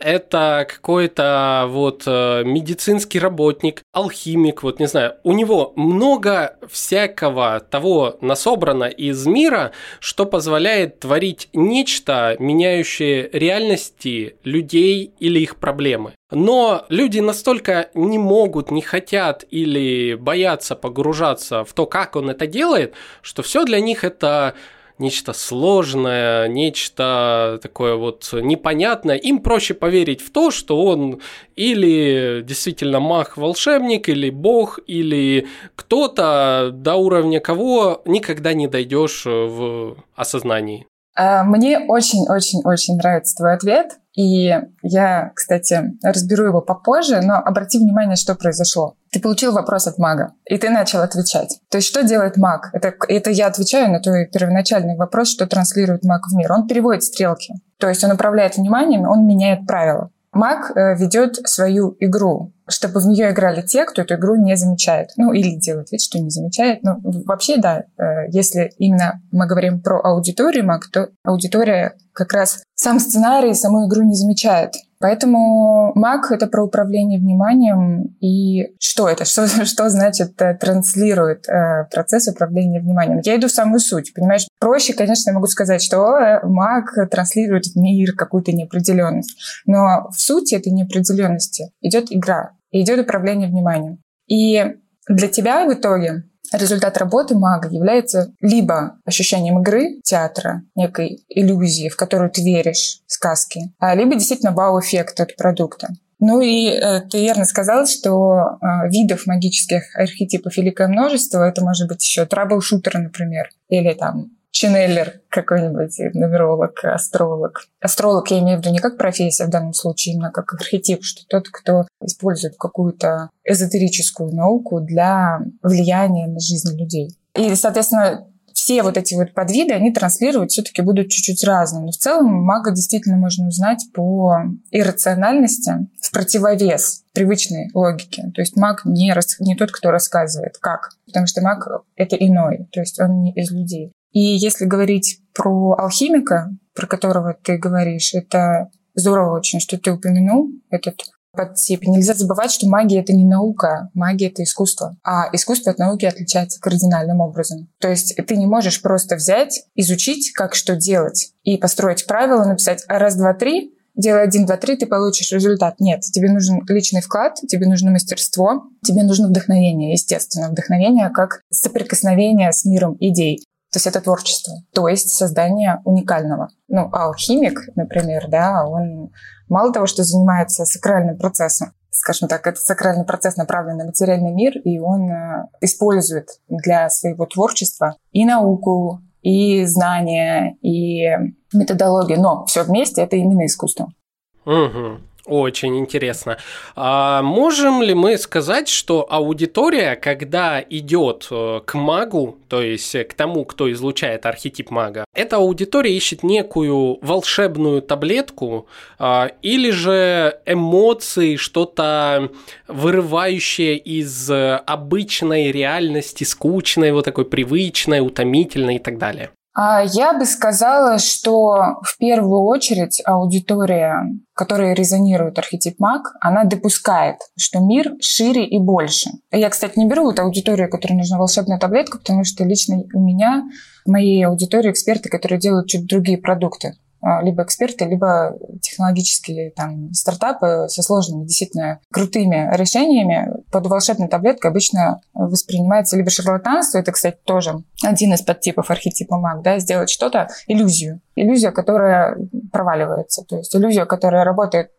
это какой-то вот э, медицинский работник, алхимик, вот не знаю, у него много всякого того насобрано из мира, что позволяет творить нечто, меняющее реальности людей или их проблемы. Но люди настолько не могут, не хотят или боятся погружаться в то, как он это делает, что все для них это нечто сложное, нечто такое вот непонятное, им проще поверить в то, что он или действительно маг-волшебник, или бог, или кто-то, до уровня кого никогда не дойдешь в осознании. А, мне очень-очень-очень нравится твой ответ. И я, кстати, разберу его попозже, но обрати внимание, что произошло. Ты получил вопрос от мага, и ты начал отвечать. То есть, что делает маг? Это, это я отвечаю на твой первоначальный вопрос, что транслирует маг в мир. Он переводит стрелки. То есть, он управляет вниманием, он меняет правила. Маг э, ведет свою игру, чтобы в нее играли те, кто эту игру не замечает. Ну, или делает вид, что не замечает. Ну, вообще, да, э, если именно мы говорим про аудиторию маг, то аудитория как раз сам сценарий, саму игру не замечает. Поэтому маг — это про управление вниманием. И что это? Что, что значит э, транслирует э, процесс управления вниманием? Я иду в самую суть, понимаешь? Проще, конечно, я могу сказать, что э, маг транслирует в мир какую-то неопределенность. Но в сути этой неопределенности идет игра, идет управление вниманием. И для тебя в итоге Результат работы мага является либо ощущением игры, театра, некой иллюзии, в которую ты веришь, сказки, а либо действительно вау-эффект от продукта. Ну и э, ты верно сказал, что э, видов магических архетипов великое множество. Это может быть еще трабл-шутер, например, или там ченнелер какой-нибудь, нумеролог, астролог. Астролог я имею в виду не как профессия в данном случае, именно как архетип, что тот, кто использует какую-то эзотерическую науку для влияния на жизнь людей. И, соответственно, все вот эти вот подвиды, они транслировать все-таки будут чуть-чуть разные. Но в целом мага действительно можно узнать по иррациональности в противовес привычной логике. То есть маг не, рас... не тот, кто рассказывает, как. Потому что маг — это иной, то есть он не из людей. И если говорить про алхимика, про которого ты говоришь, это здорово очень, что ты упомянул этот подтип. Нельзя забывать, что магия — это не наука, магия — это искусство. А искусство от науки отличается кардинальным образом. То есть ты не можешь просто взять, изучить, как что делать, и построить правила, написать раз, два, три, делай один, два, три, ты получишь результат. Нет, тебе нужен личный вклад, тебе нужно мастерство, тебе нужно вдохновение, естественно. Вдохновение как соприкосновение с миром идей. То есть это творчество, то есть создание уникального. Ну, алхимик, например, да, он мало того, что занимается сакральным процессом, скажем так, это сакральный процесс направлен на материальный мир, и он э, использует для своего творчества и науку, и знания, и методологию, но все вместе это именно искусство. Угу. Очень интересно. А можем ли мы сказать, что аудитория, когда идет э, к магу, то есть к тому, кто излучает архетип мага, эта аудитория ищет некую волшебную таблетку а, или же эмоции, что-то вырывающее из обычной реальности, скучной, вот такой привычной, утомительной и так далее? А я бы сказала, что в первую очередь аудитория, которая резонирует архетип маг, она допускает, что мир шире и больше. Я, кстати, не беру вот аудиторию, которой нужна волшебная таблетка, потому что лично у меня в моей аудитории эксперты, которые делают чуть другие продукты. А, либо эксперты, либо технологические там, стартапы со сложными, действительно крутыми решениями. Под волшебной таблеткой обычно воспринимается либо шарлатанство, это, кстати, тоже один из подтипов архетипа маг, да, сделать что-то, иллюзию. Иллюзия, которая проваливается. То есть иллюзия, которая работает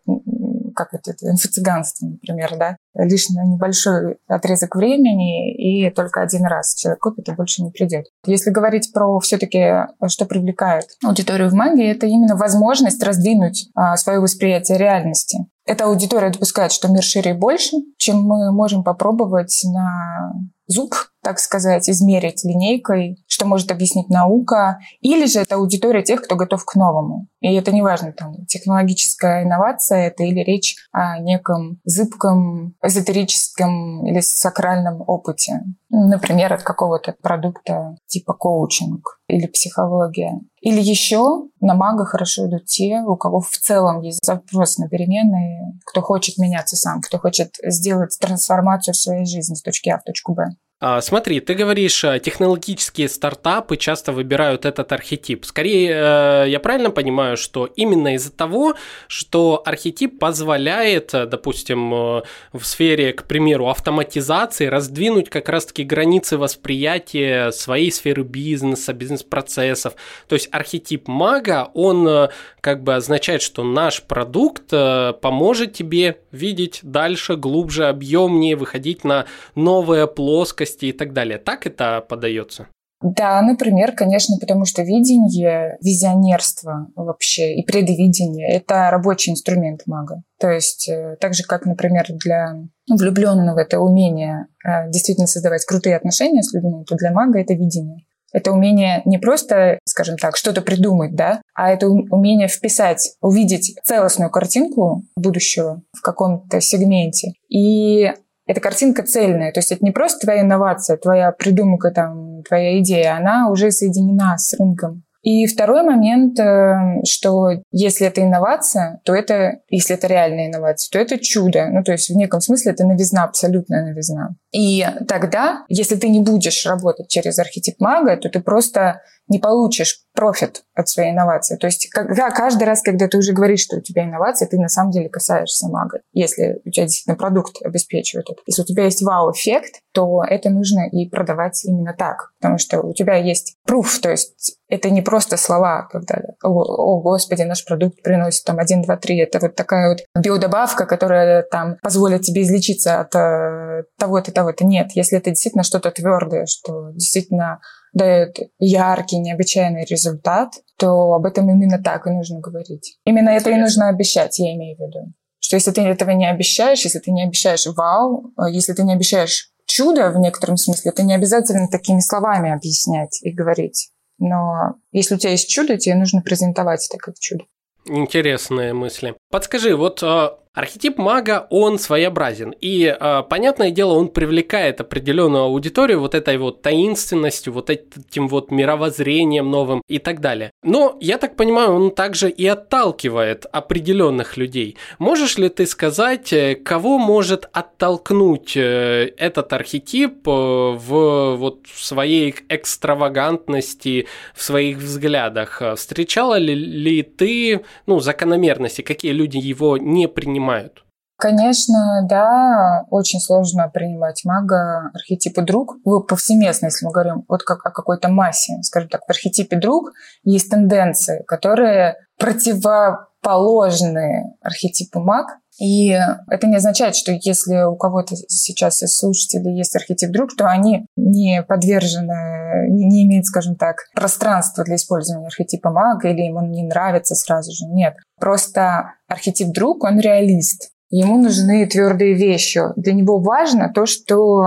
как это, это инфо-цыганство, например, да, лишь на небольшой отрезок времени и только один раз человек купит и больше не придет. Если говорить про все-таки, что привлекает аудиторию в магии, это именно возможность раздвинуть а, свое восприятие реальности. Эта аудитория допускает, что мир шире и больше, чем мы можем попробовать на зуб, так сказать, измерить линейкой, что может объяснить наука, или же это аудитория тех, кто готов к новому. И это не важно, там, технологическая инновация это или речь о неком зыбком, эзотерическом или сакральном опыте. Например, от какого-то продукта типа коучинг или психология. Или еще на мага хорошо идут те, у кого в целом есть запрос на перемены, кто хочет меняться сам, кто хочет сделать трансформацию в своей жизни с точки А в точку Б. А, смотри, ты говоришь, э, технологические стартапы часто выбирают этот архетип. Скорее, э, я правильно понимаю, что именно из-за того, что архетип позволяет, э, допустим, в сфере, к примеру, автоматизации раздвинуть как раз-таки границы восприятия своей сферы бизнеса, бизнес-процессов. То есть архетип мага, он как бы означает, что наш продукт поможет тебе видеть дальше, глубже, объемнее, выходить на новые плоскости, скорости и так далее. Так это подается? Да, например, конечно, потому что видение, визионерство вообще и предвидение — это рабочий инструмент мага. То есть э, так же, как, например, для влюбленного это умение э, действительно создавать крутые отношения с людьми, то для мага это видение. Это умение не просто, скажем так, что-то придумать, да, а это умение вписать, увидеть целостную картинку будущего в каком-то сегменте и эта картинка цельная. То есть это не просто твоя инновация, твоя придумка, там, твоя идея, она уже соединена с рынком. И второй момент, э, что если это инновация, то это, если это реальная инновация, то это чудо. Ну, то есть в неком смысле это новизна, абсолютная новизна. И тогда, если ты не будешь работать через архетип мага, то ты просто не получишь профит от своей инновации. То есть когда, каждый раз, когда ты уже говоришь, что у тебя инновация, ты на самом деле касаешься мага. Если у тебя действительно продукт обеспечивает это. Если у тебя есть вау-эффект, то это нужно и продавать именно так. Потому что у тебя есть пруф, то есть это не просто слова, когда «О, о господи, наш продукт приносит там 1, 2, 3». Это вот такая вот биодобавка, которая там позволит тебе излечиться от э, того-то, того-то. Нет, если это действительно что-то твердое, что действительно дает яркий, необычайный результат, то об этом именно так и нужно говорить. Именно это и нужно обещать, я имею в виду. Что если ты этого не обещаешь, если ты не обещаешь вау, э, если ты не обещаешь чудо в некотором смысле, это не обязательно такими словами объяснять и говорить. Но если у тебя есть чудо, тебе нужно презентовать это как чудо. Интересные мысли. Подскажи, вот э, Архетип мага, он своеобразен. И, э, понятное дело, он привлекает определенную аудиторию вот этой вот таинственностью, вот этим вот мировоззрением новым и так далее. Но, я так понимаю, он также и отталкивает определенных людей. Можешь ли ты сказать, э, кого может оттолкнуть э, этот архетип э, в вот своей экстравагантности, в своих взглядах? Встречала ли, ли ты ну, закономерности, какие люди его не принимают? Принимают? Конечно, да, очень сложно принимать мага архетипа друг. Повсеместно, если мы говорим вот как о какой-то массе, скажем так, в архетипе друг есть тенденции, которые противоположны архетипу маг. И это не означает, что если у кого-то сейчас из слушателей есть архетип друг, то они не подвержены, не имеют, скажем так, пространства для использования архетипа мага или им он не нравится сразу же. Нет. Просто архетип друг, он реалист. Ему нужны твердые вещи. Для него важно то, что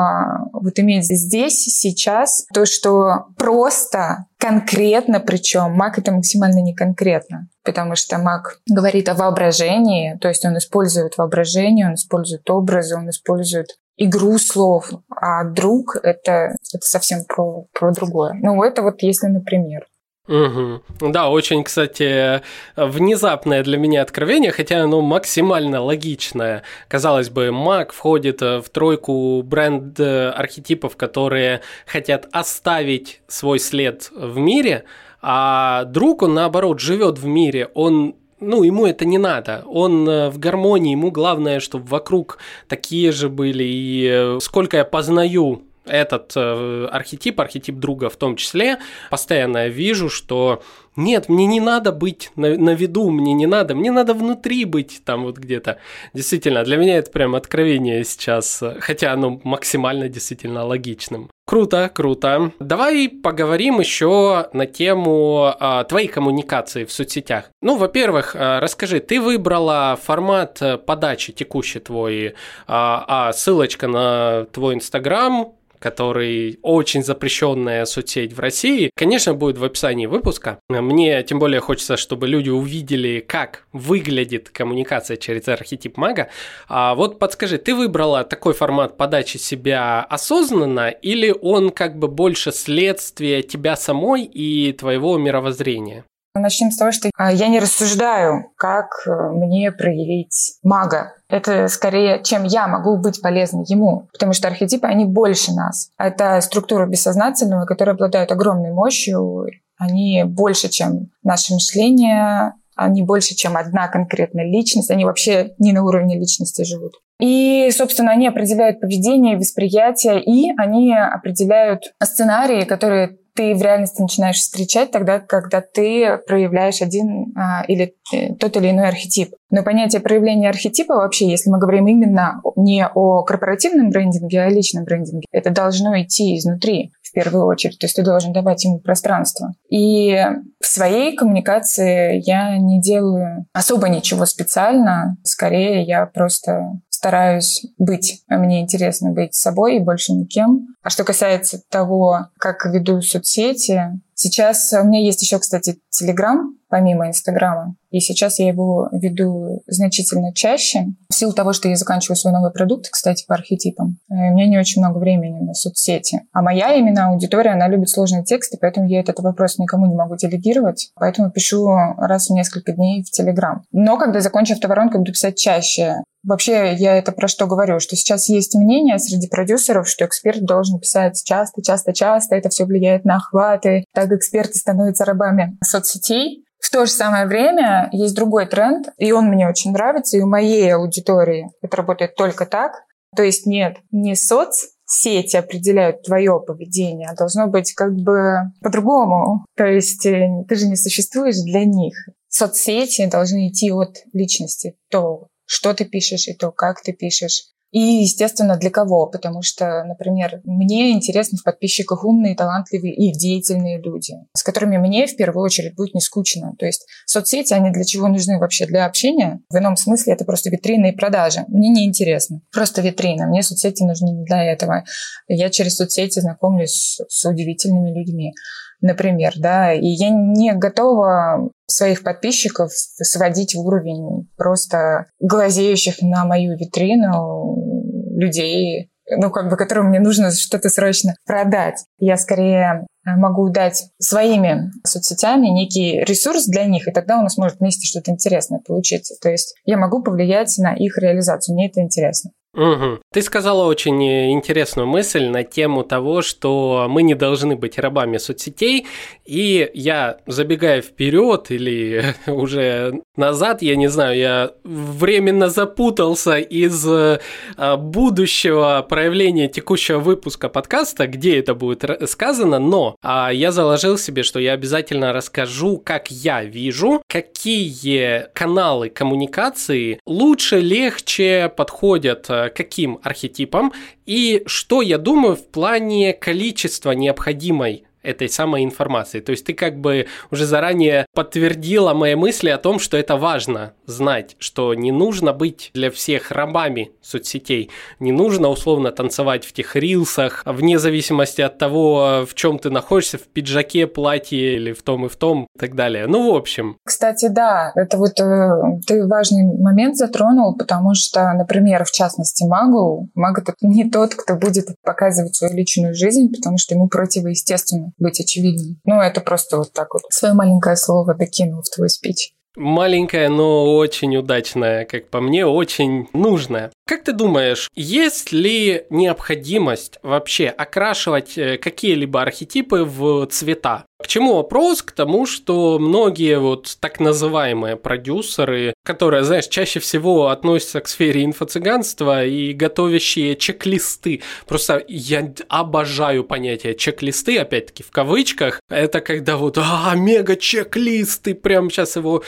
вот иметь здесь, сейчас, то, что просто, конкретно причем. Маг это максимально не конкретно, потому что маг говорит о воображении, то есть он использует воображение, он использует образы, он использует игру слов, а друг это, это совсем про, про другое. Ну, это вот если, например. Угу. Да, очень, кстати, внезапное для меня откровение, хотя оно максимально логичное. Казалось бы, Mac входит в тройку бренд-архетипов, которые хотят оставить свой след в мире, а друг, он наоборот живет в мире, он ну, ему это не надо. Он э, в гармонии, ему главное, чтобы вокруг такие же были. И э, сколько я познаю этот э, архетип, архетип друга в том числе, постоянно вижу, что нет, мне не надо быть на, на виду, мне не надо, мне надо внутри быть там вот где-то. Действительно, для меня это прям откровение сейчас, хотя оно максимально действительно логичным. Круто, круто. Давай поговорим еще на тему а, твоей коммуникации в соцсетях. Ну, во-первых, а, расскажи, ты выбрала формат подачи текущий твой, а, а ссылочка на твой Инстаграм, который очень запрещенная соцсеть в России, конечно, будет в описании выпуска. Мне тем более хочется, чтобы люди увидели, как выглядит коммуникация через архетип мага. А вот подскажи, ты выбрала такой формат подачи себя осознанно или он как бы больше следствие тебя самой и твоего мировоззрения? Начнем с того, что а, я не рассуждаю, как э, мне проявить мага. Это скорее, чем я могу быть полезной ему. Потому что архетипы, они больше нас. Это структура бессознательного, которые обладают огромной мощью. Они больше, чем наше мышление, они больше, чем одна конкретная личность. Они вообще не на уровне личности живут. И, собственно, они определяют поведение, восприятие, и они определяют сценарии, которые ты в реальности начинаешь встречать тогда, когда ты проявляешь один а, или э, тот или иной архетип. Но понятие проявления архетипа вообще, если мы говорим именно не о корпоративном брендинге, а о личном брендинге, это должно идти изнутри в первую очередь. То есть ты должен давать ему пространство. И в своей коммуникации я не делаю особо ничего специально. Скорее, я просто стараюсь быть. Мне интересно быть собой и больше никем. А что касается того, как веду соцсети, сейчас у меня есть еще, кстати, Телеграм, помимо Инстаграма. И сейчас я его веду значительно чаще. В силу того, что я заканчиваю свой новый продукт, кстати, по архетипам, э, у меня не очень много времени на соцсети. А моя именно аудитория, она любит сложные тексты, поэтому я этот вопрос никому не могу делегировать. Поэтому пишу раз в несколько дней в Телеграм. Но когда закончу автоворонку, буду писать чаще. Вообще, я это про что говорю? Что сейчас есть мнение среди продюсеров, что эксперт должен писать часто, часто, часто. Это все влияет на охваты. Так эксперты становятся рабами соцсетей. В то же самое время есть другой тренд, и он мне очень нравится, и у моей аудитории это работает только так. То есть нет, не соцсети определяют твое поведение, а должно быть как бы по-другому. То есть э, ты же не существуешь для них. Соцсети должны идти от личности. То, что ты пишешь, и то, как ты пишешь. И, естественно, для кого? Потому что, например, мне интересны в подписчиках умные, талантливые и деятельные люди, с которыми мне в первую очередь будет не скучно. То есть соцсети, они для чего нужны вообще? Для общения? В ином смысле это просто витрины и продажи. Мне не интересно. Просто витрина. Мне соцсети нужны не для этого. Я через соцсети знакомлюсь с удивительными людьми. Например, да, и я не готова своих подписчиков сводить в уровень просто глазеющих на мою витрину людей, ну, как бы, которым мне нужно что-то срочно продать. Я скорее могу дать своими соцсетями некий ресурс для них, и тогда у нас может вместе что-то интересное получиться. То есть я могу повлиять на их реализацию, мне это интересно. Угу. Ты сказала очень интересную мысль на тему того, что мы не должны быть рабами соцсетей, и я, забегая вперед или уже назад, я не знаю, я временно запутался из э, будущего проявления текущего выпуска подкаста, где это будет сказано, но а, я заложил себе, что я обязательно расскажу, как я вижу, какие каналы коммуникации лучше, легче подходят э, каким архетипам и что я думаю в плане количества необходимой этой самой информации. То есть ты как бы уже заранее подтвердила мои мысли о том, что это важно знать, что не нужно быть для всех рабами соцсетей, не нужно условно танцевать в тех рилсах, вне зависимости от того, в чем ты находишься, в пиджаке, платье или в том и в том и так далее. Ну, в общем. Кстати, да, это вот э, ты важный момент затронул, потому что, например, в частности, магу, маг это не тот, кто будет показывать свою личную жизнь, потому что ему противоестественно быть очевидным. Ну, это просто вот так вот. Свое маленькое слово докинул в твой спич. Маленькая, но очень удачная, как по мне, очень нужная. Как ты думаешь, есть ли необходимость вообще окрашивать э, какие-либо архетипы в цвета? К чему вопрос? К тому, что многие вот так называемые продюсеры, которые, знаешь, чаще всего относятся к сфере инфо-цыганства и готовящие чек-листы. Просто я обожаю понятие чек-листы, опять-таки в кавычках. Это когда вот, а, мега чек-лист, ты прям сейчас его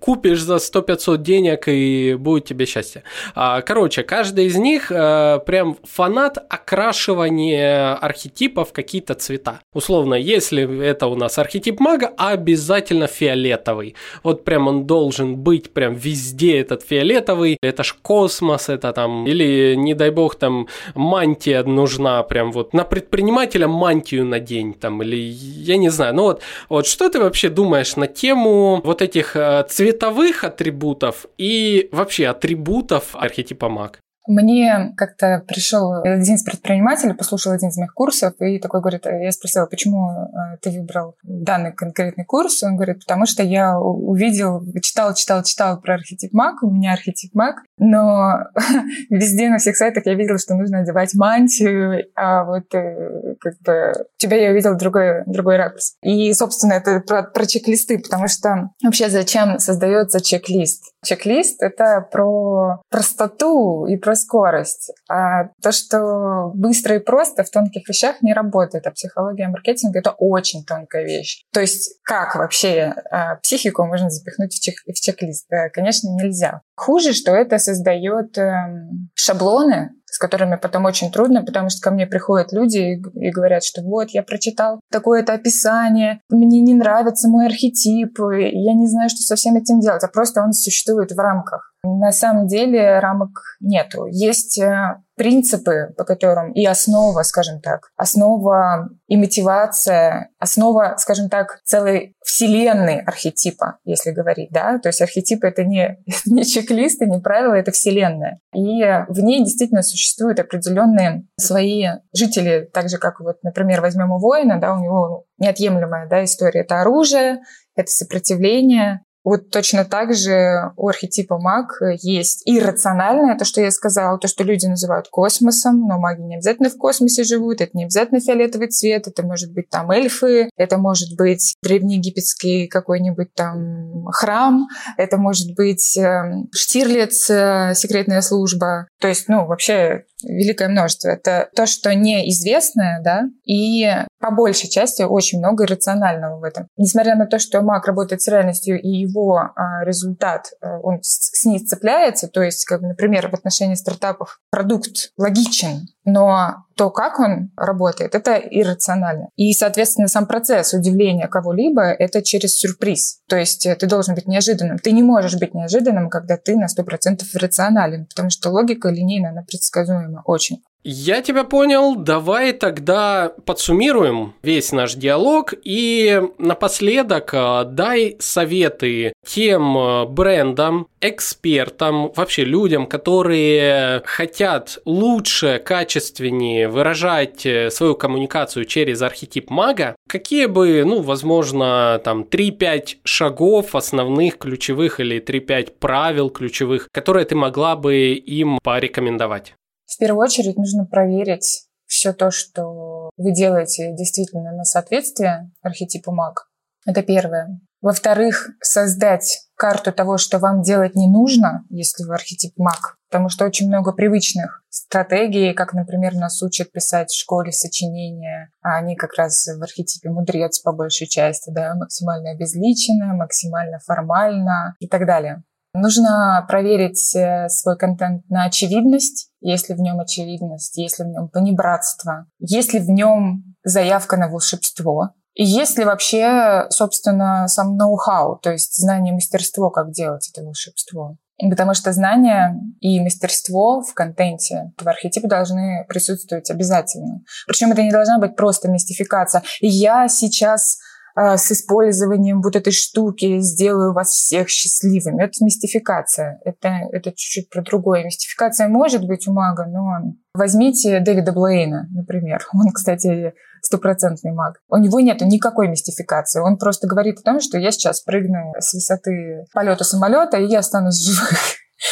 купишь за 100-500 денег и будет тебе счастье. А, короче, каждый из них э, прям фанат окрашивания архетипов в какие-то цвета. Условно, если это у нас архетип мага обязательно фиолетовый. Вот прям он должен быть прям везде этот фиолетовый. Это ж космос, это там, или не дай бог там мантия нужна прям вот на предпринимателя мантию надень там, или я не знаю. Ну вот, вот что ты вообще думаешь на тему вот этих э, цветовых атрибутов и вообще атрибутов архетипа маг? Мне как-то пришел один из предпринимателей, послушал один из моих курсов и такой говорит, я спросила, почему э, ты выбрал данный конкретный курс? Он говорит, потому что я увидел, читал, читал, читал про архетип маг, у меня архетип маг, но везде на всех сайтах я видела, что нужно одевать мантию, а вот э, как бы тебя я увидел другой, другой ракурс. И, собственно, это про, про чек-листы, потому что вообще зачем создается чек-лист? Чек-лист — это про простоту и про скорость. А то, что быстро и просто в тонких вещах не работает. А психология маркетинга — это очень тонкая вещь. То есть как вообще а, психику можно запихнуть в, чек- в чек-лист? Да, конечно, нельзя. Хуже, что это создает эм, шаблоны, с которыми потом очень трудно, потому что ко мне приходят люди и, говорят, что вот, я прочитал такое-то описание, мне не нравится мой архетип, я не знаю, что со всем этим делать, а просто он существует в рамках. На самом деле рамок нету. Есть э, принципы, по которым и основа, скажем так, основа и мотивация, основа, скажем так, целой вселенной архетипа, если говорить, да, то есть архетипы это не, не чек-листы, не правила, это вселенная. И в ней действительно существуют определенные свои жители, так же, как вот, например, возьмем у воина, да, у него неотъемлемая, да, история, это оружие, это сопротивление, вот точно так же у архетипа маг есть иррациональное, то, что я сказала, то, что люди называют космосом, но маги не обязательно в космосе живут, это не обязательно фиолетовый цвет, это может быть там эльфы, это может быть древнеегипетский какой-нибудь там храм, это может быть э, Штирлиц, э, секретная служба. То есть, ну, вообще великое множество. Это то, что неизвестное, да, и по большей части очень много иррационального в этом. Несмотря на то, что маг работает с реальностью, и его а, результат, а, он с, с ней цепляется, то есть, как, например, в отношении стартапов продукт логичен, но то, как он работает, это иррационально. И, соответственно, сам процесс удивления кого-либо — это через сюрприз. То есть э, ты должен быть неожиданным. Ты не можешь быть неожиданным, когда ты на 100% рационален, потому что логика линейная, она предсказуема очень. Я тебя понял. Давай тогда подсуммируем весь наш диалог и напоследок э, дай советы тем э, брендам, экспертам, вообще людям, которые хотят лучше, качественнее выражать э, свою коммуникацию через архетип мага. Какие бы, ну, возможно, там 3-5 шагов основных, ключевых или 3-5 правил ключевых, которые ты могла бы им порекомендовать? В первую очередь нужно проверить все то, что вы делаете действительно на соответствие архетипу маг. Это первое. Во-вторых, создать карту того, что вам делать не нужно, если вы архетип маг. Потому что очень много привычных стратегий, как, например, нас учат писать в школе сочинения, а они как раз в архетипе мудрец по большей части, да, максимально обезличенно, максимально формально и так далее. Нужно проверить э, свой контент на очевидность, если в нем очевидность, если в нем понебратство, если в нем заявка на волшебство, и если вообще, собственно, сам ноу-хау, то есть знание, мастерство, как делать это волшебство. Потому что знание и мастерство в контенте этого архетипа должны присутствовать обязательно. Причем это не должна быть просто мистификация. Я сейчас с использованием вот этой штуки сделаю вас всех счастливыми. Это мистификация. Это, это чуть-чуть про другое. Мистификация может быть у мага, но возьмите Дэвида Блейна, например. Он, кстати, стопроцентный маг. У него нет никакой мистификации. Он просто говорит о том, что я сейчас прыгну с высоты полета самолета, и я останусь живых.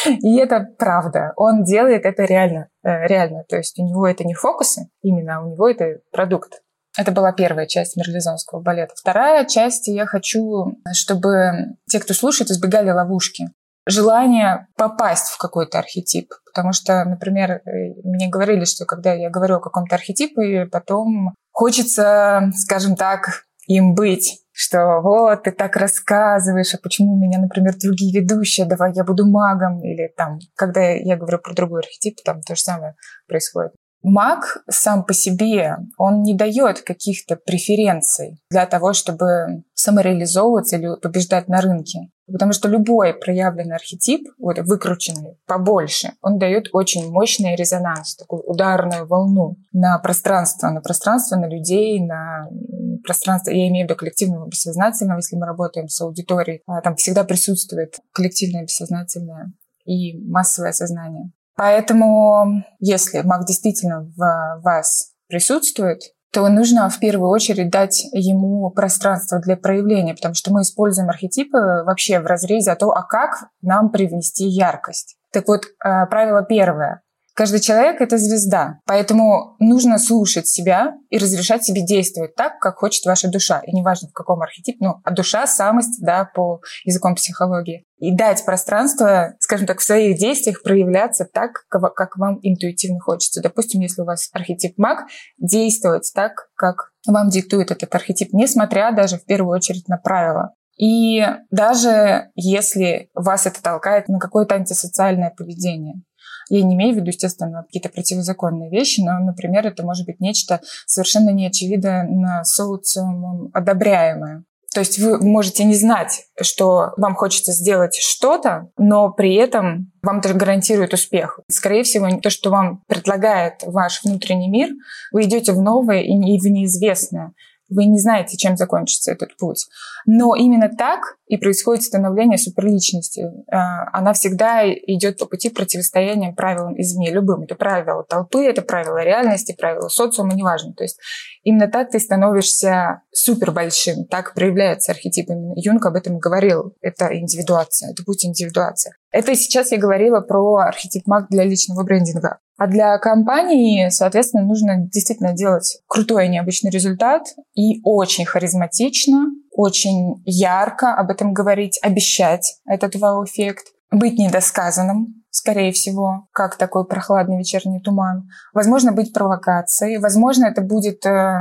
И это правда. Он делает это реально. Э, реально. То есть у него это не фокусы именно, а у него это продукт. Это была первая часть мерлизонского балета. Вторая часть, я хочу, чтобы те, кто слушает, избегали ловушки. Желание попасть в какой-то архетип. Потому что, например, э, мне говорили, что когда я говорю о каком-то архетипе, потом хочется, скажем так, им быть что вот, ты так рассказываешь, а почему у меня, например, другие ведущие, давай я буду магом, или там, когда я говорю про другой архетип, там то же самое происходит. Маг сам по себе, он не дает каких-то преференций для того, чтобы самореализовываться или побеждать на рынке. Потому что любой проявленный архетип, вот выкрученный побольше, он дает очень мощный резонанс, такую ударную волну на пространство, на пространство, на людей, на пространство, я имею в виду коллективного бессознательного, если мы работаем с аудиторией, а там всегда присутствует коллективное бессознательное и массовое сознание. Поэтому, если маг действительно в вас присутствует, то нужно в первую очередь дать ему пространство для проявления, потому что мы используем архетипы вообще в разрезе о том, а как нам привнести яркость. Так вот, э, правило первое. Каждый человек — это звезда, поэтому нужно слушать себя и разрешать себе действовать так, как хочет ваша душа. И неважно, в каком архетипе, ну, а душа — самость, да, по языкам психологии. И дать пространство, скажем так, в своих действиях проявляться так, как вам интуитивно хочется. Допустим, если у вас архетип маг, действовать так, как вам диктует этот архетип, несмотря даже в первую очередь на правила. И даже если вас это толкает на какое-то антисоциальное поведение. Я не имею в виду, естественно, какие-то противозаконные вещи, но, например, это может быть нечто совершенно неочевидно социумом одобряемое. То есть вы можете не знать, что вам хочется сделать что-то, но при этом вам это гарантирует успех. Скорее всего, то, что вам предлагает ваш внутренний мир, вы идете в новое и в неизвестное. Вы не знаете, чем закончится этот путь. Но именно так и происходит становление суперличности. А, она всегда идет по пути противостояния правилам извне, любым. Это правила толпы, это правила реальности, правила социума, неважно. То есть именно так ты становишься супер большим. Так проявляется архетип. Юнг об этом говорил. Это индивидуация, это путь индивидуации. Это сейчас я говорила про архетип маг для личного брендинга. А для компании, соответственно, нужно действительно делать крутой необычный результат и очень харизматично, очень ярко об этом говорить, обещать этот вау-эффект, быть недосказанным, скорее всего, как такой прохладный вечерний туман. Возможно, быть провокацией. Возможно, это будет э,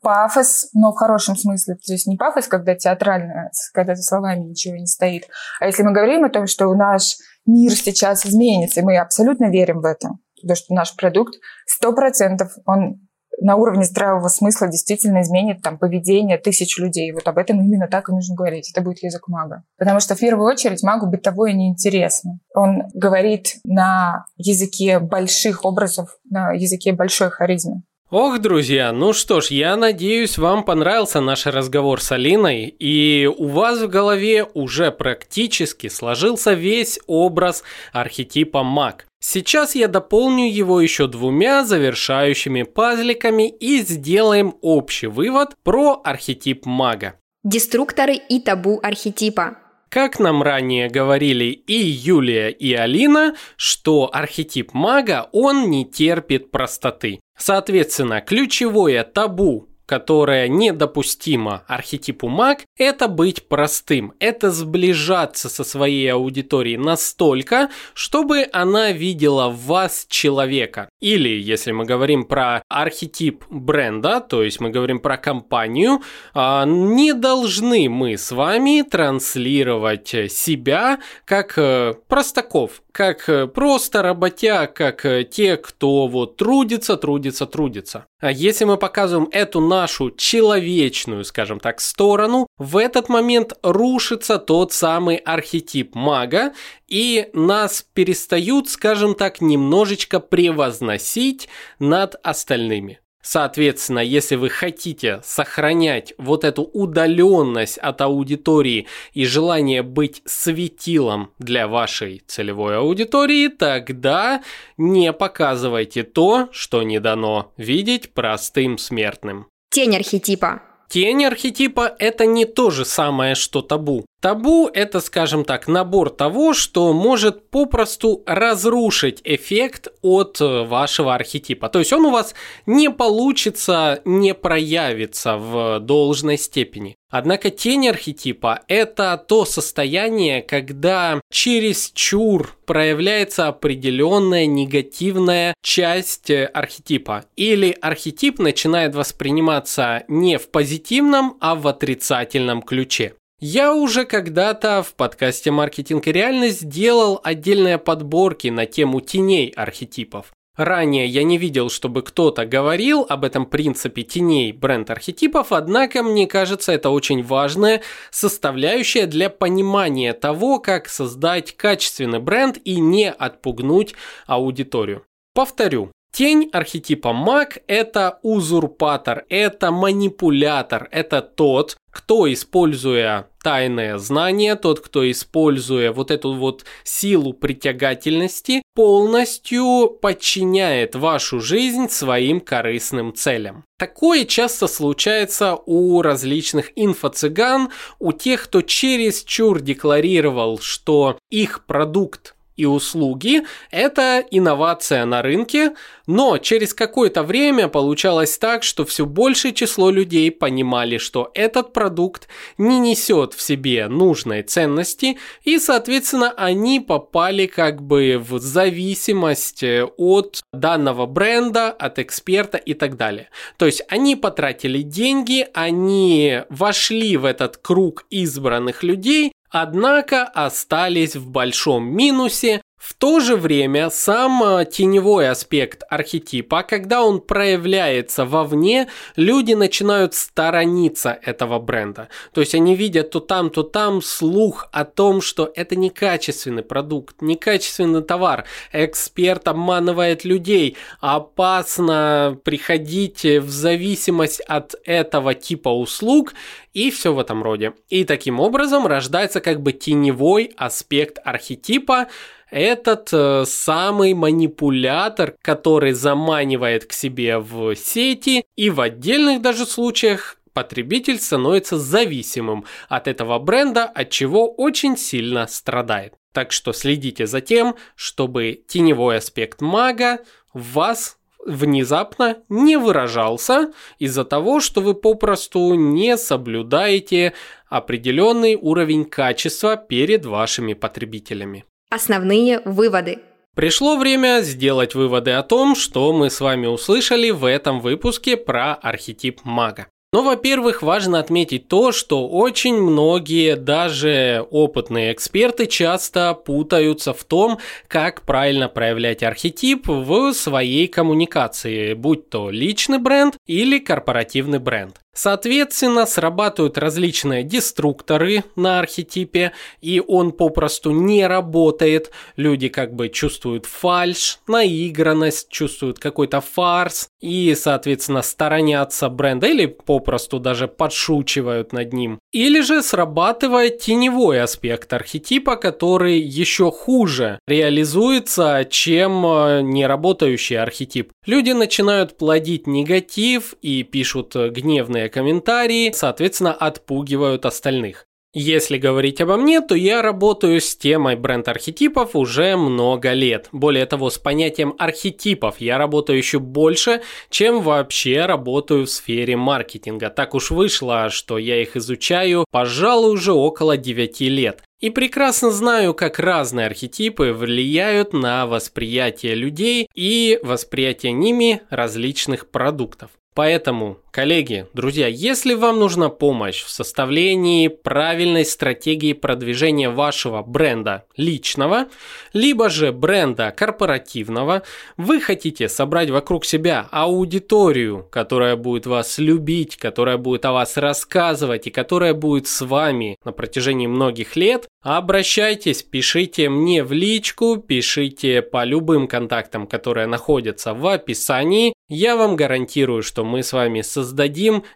пафос, но в хорошем смысле. То есть не пафос, когда театрально, когда за словами ничего не стоит. А если мы говорим о том, что наш мир сейчас изменится, и мы абсолютно верим в это, потому что наш продукт 100% он на уровне здравого смысла действительно изменит там поведение тысяч людей. Вот об этом именно так и нужно говорить. Это будет язык мага. Потому что в первую очередь магу бытовое неинтересно. Он говорит на языке больших образов, на языке большой харизмы. Ох, друзья, ну что ж, я надеюсь, вам понравился наш разговор с Алиной, и у вас в голове уже практически сложился весь образ архетипа маг. Сейчас я дополню его еще двумя завершающими пазликами и сделаем общий вывод про архетип мага. Деструкторы и табу архетипа. Как нам ранее говорили и Юлия, и Алина, что архетип мага, он не терпит простоты. Соответственно, ключевое табу которое недопустимо архетипу маг, это быть простым, это сближаться со своей аудиторией настолько, чтобы она видела в вас человека. Или, если мы говорим про архетип бренда, то есть мы говорим про компанию, а, не должны мы с вами транслировать себя как э, простаков, как э, просто работяг, как э, те, кто вот трудится, трудится, трудится. А если мы показываем эту нашу человечную, скажем так, сторону, в этот момент рушится тот самый архетип мага, и нас перестают, скажем так, немножечко превозносить над остальными. Соответственно, если вы хотите сохранять вот эту удаленность от аудитории и желание быть светилом для вашей целевой аудитории, тогда не показывайте то, что не дано видеть простым смертным. Тень архетипа. Тень архетипа – это не то же самое, что табу. Табу – это, скажем так, набор того, что может попросту разрушить эффект от э, вашего архетипа. То есть он у вас не получится, не проявится в должной степени. Однако тень архетипа – это то состояние, когда через чур проявляется определенная негативная часть э, архетипа. Или архетип начинает восприниматься не в позитивном, а в отрицательном ключе. Я уже когда-то в подкасте «Маркетинг и реальность» делал отдельные подборки на тему теней архетипов. Ранее я не видел, чтобы кто-то говорил об этом принципе теней бренд-архетипов, однако мне кажется, это очень важная составляющая для понимания того, как создать качественный бренд и не отпугнуть аудиторию. Повторю, Тень архетипа маг – это узурпатор, это манипулятор, это тот, кто, используя тайное знание, тот, кто, используя вот эту вот силу притягательности, полностью подчиняет вашу жизнь своим корыстным целям. Такое часто случается у различных инфо-цыган, у тех, кто чересчур декларировал, что их продукт и услуги – это инновация на рынке, но через какое-то время получалось так, что все большее число людей понимали, что этот продукт не несет в себе нужной ценности, и, соответственно, они попали как бы в зависимость э, от данного бренда, от эксперта и так далее. То есть они потратили деньги, они вошли в этот круг избранных людей, однако остались в большом минусе, в то же время сам э, теневой аспект архетипа, когда он проявляется вовне, люди начинают сторониться этого бренда. То есть они видят то там, то там слух о том, что это некачественный продукт, некачественный товар. Эксперт обманывает людей. Опасно приходить в зависимость от этого типа услуг и все в этом роде. И таким образом рождается как бы теневой аспект архетипа, этот э, самый манипулятор, который заманивает к себе в сети и в отдельных даже случаях потребитель становится зависимым от этого бренда, от чего очень сильно страдает. Так что следите за тем, чтобы теневой аспект мага в вас внезапно не выражался из-за того, что вы попросту не соблюдаете определенный уровень качества перед вашими потребителями. Основные выводы. Пришло время сделать выводы о том, что мы с вами услышали в этом выпуске про архетип мага. Но, во-первых, важно отметить то, что очень многие, даже опытные эксперты, часто путаются в том, как правильно проявлять архетип в своей коммуникации, будь то личный бренд или корпоративный бренд. Соответственно, срабатывают различные деструкторы на архетипе, и он попросту не работает. Люди как бы чувствуют фальш, наигранность, чувствуют какой-то фарс, и, соответственно, сторонятся бренда или попросту даже подшучивают над ним. Или же срабатывает теневой аспект архетипа, который еще хуже реализуется, чем э, неработающий архетип. Люди начинают плодить негатив и пишут гневные комментарии, соответственно, отпугивают остальных. Если говорить обо мне, то я работаю с темой бренд-архетипов уже много лет. Более того, с понятием архетипов я работаю еще больше, чем вообще работаю в сфере маркетинга. Так уж вышло, что я их изучаю, пожалуй, уже около 9 лет. И прекрасно знаю, как разные архетипы влияют на восприятие людей и восприятие ними различных продуктов. Поэтому, коллеги, друзья, если вам нужна помощь в составлении правильной стратегии продвижения вашего бренда личного, либо же бренда корпоративного, вы хотите собрать вокруг себя аудиторию, которая будет вас любить, которая будет о вас рассказывать и которая будет с вами на протяжении многих лет, обращайтесь, пишите мне в личку, пишите по любым контактам, которые находятся в описании. Я вам гарантирую, что мы с вами создадим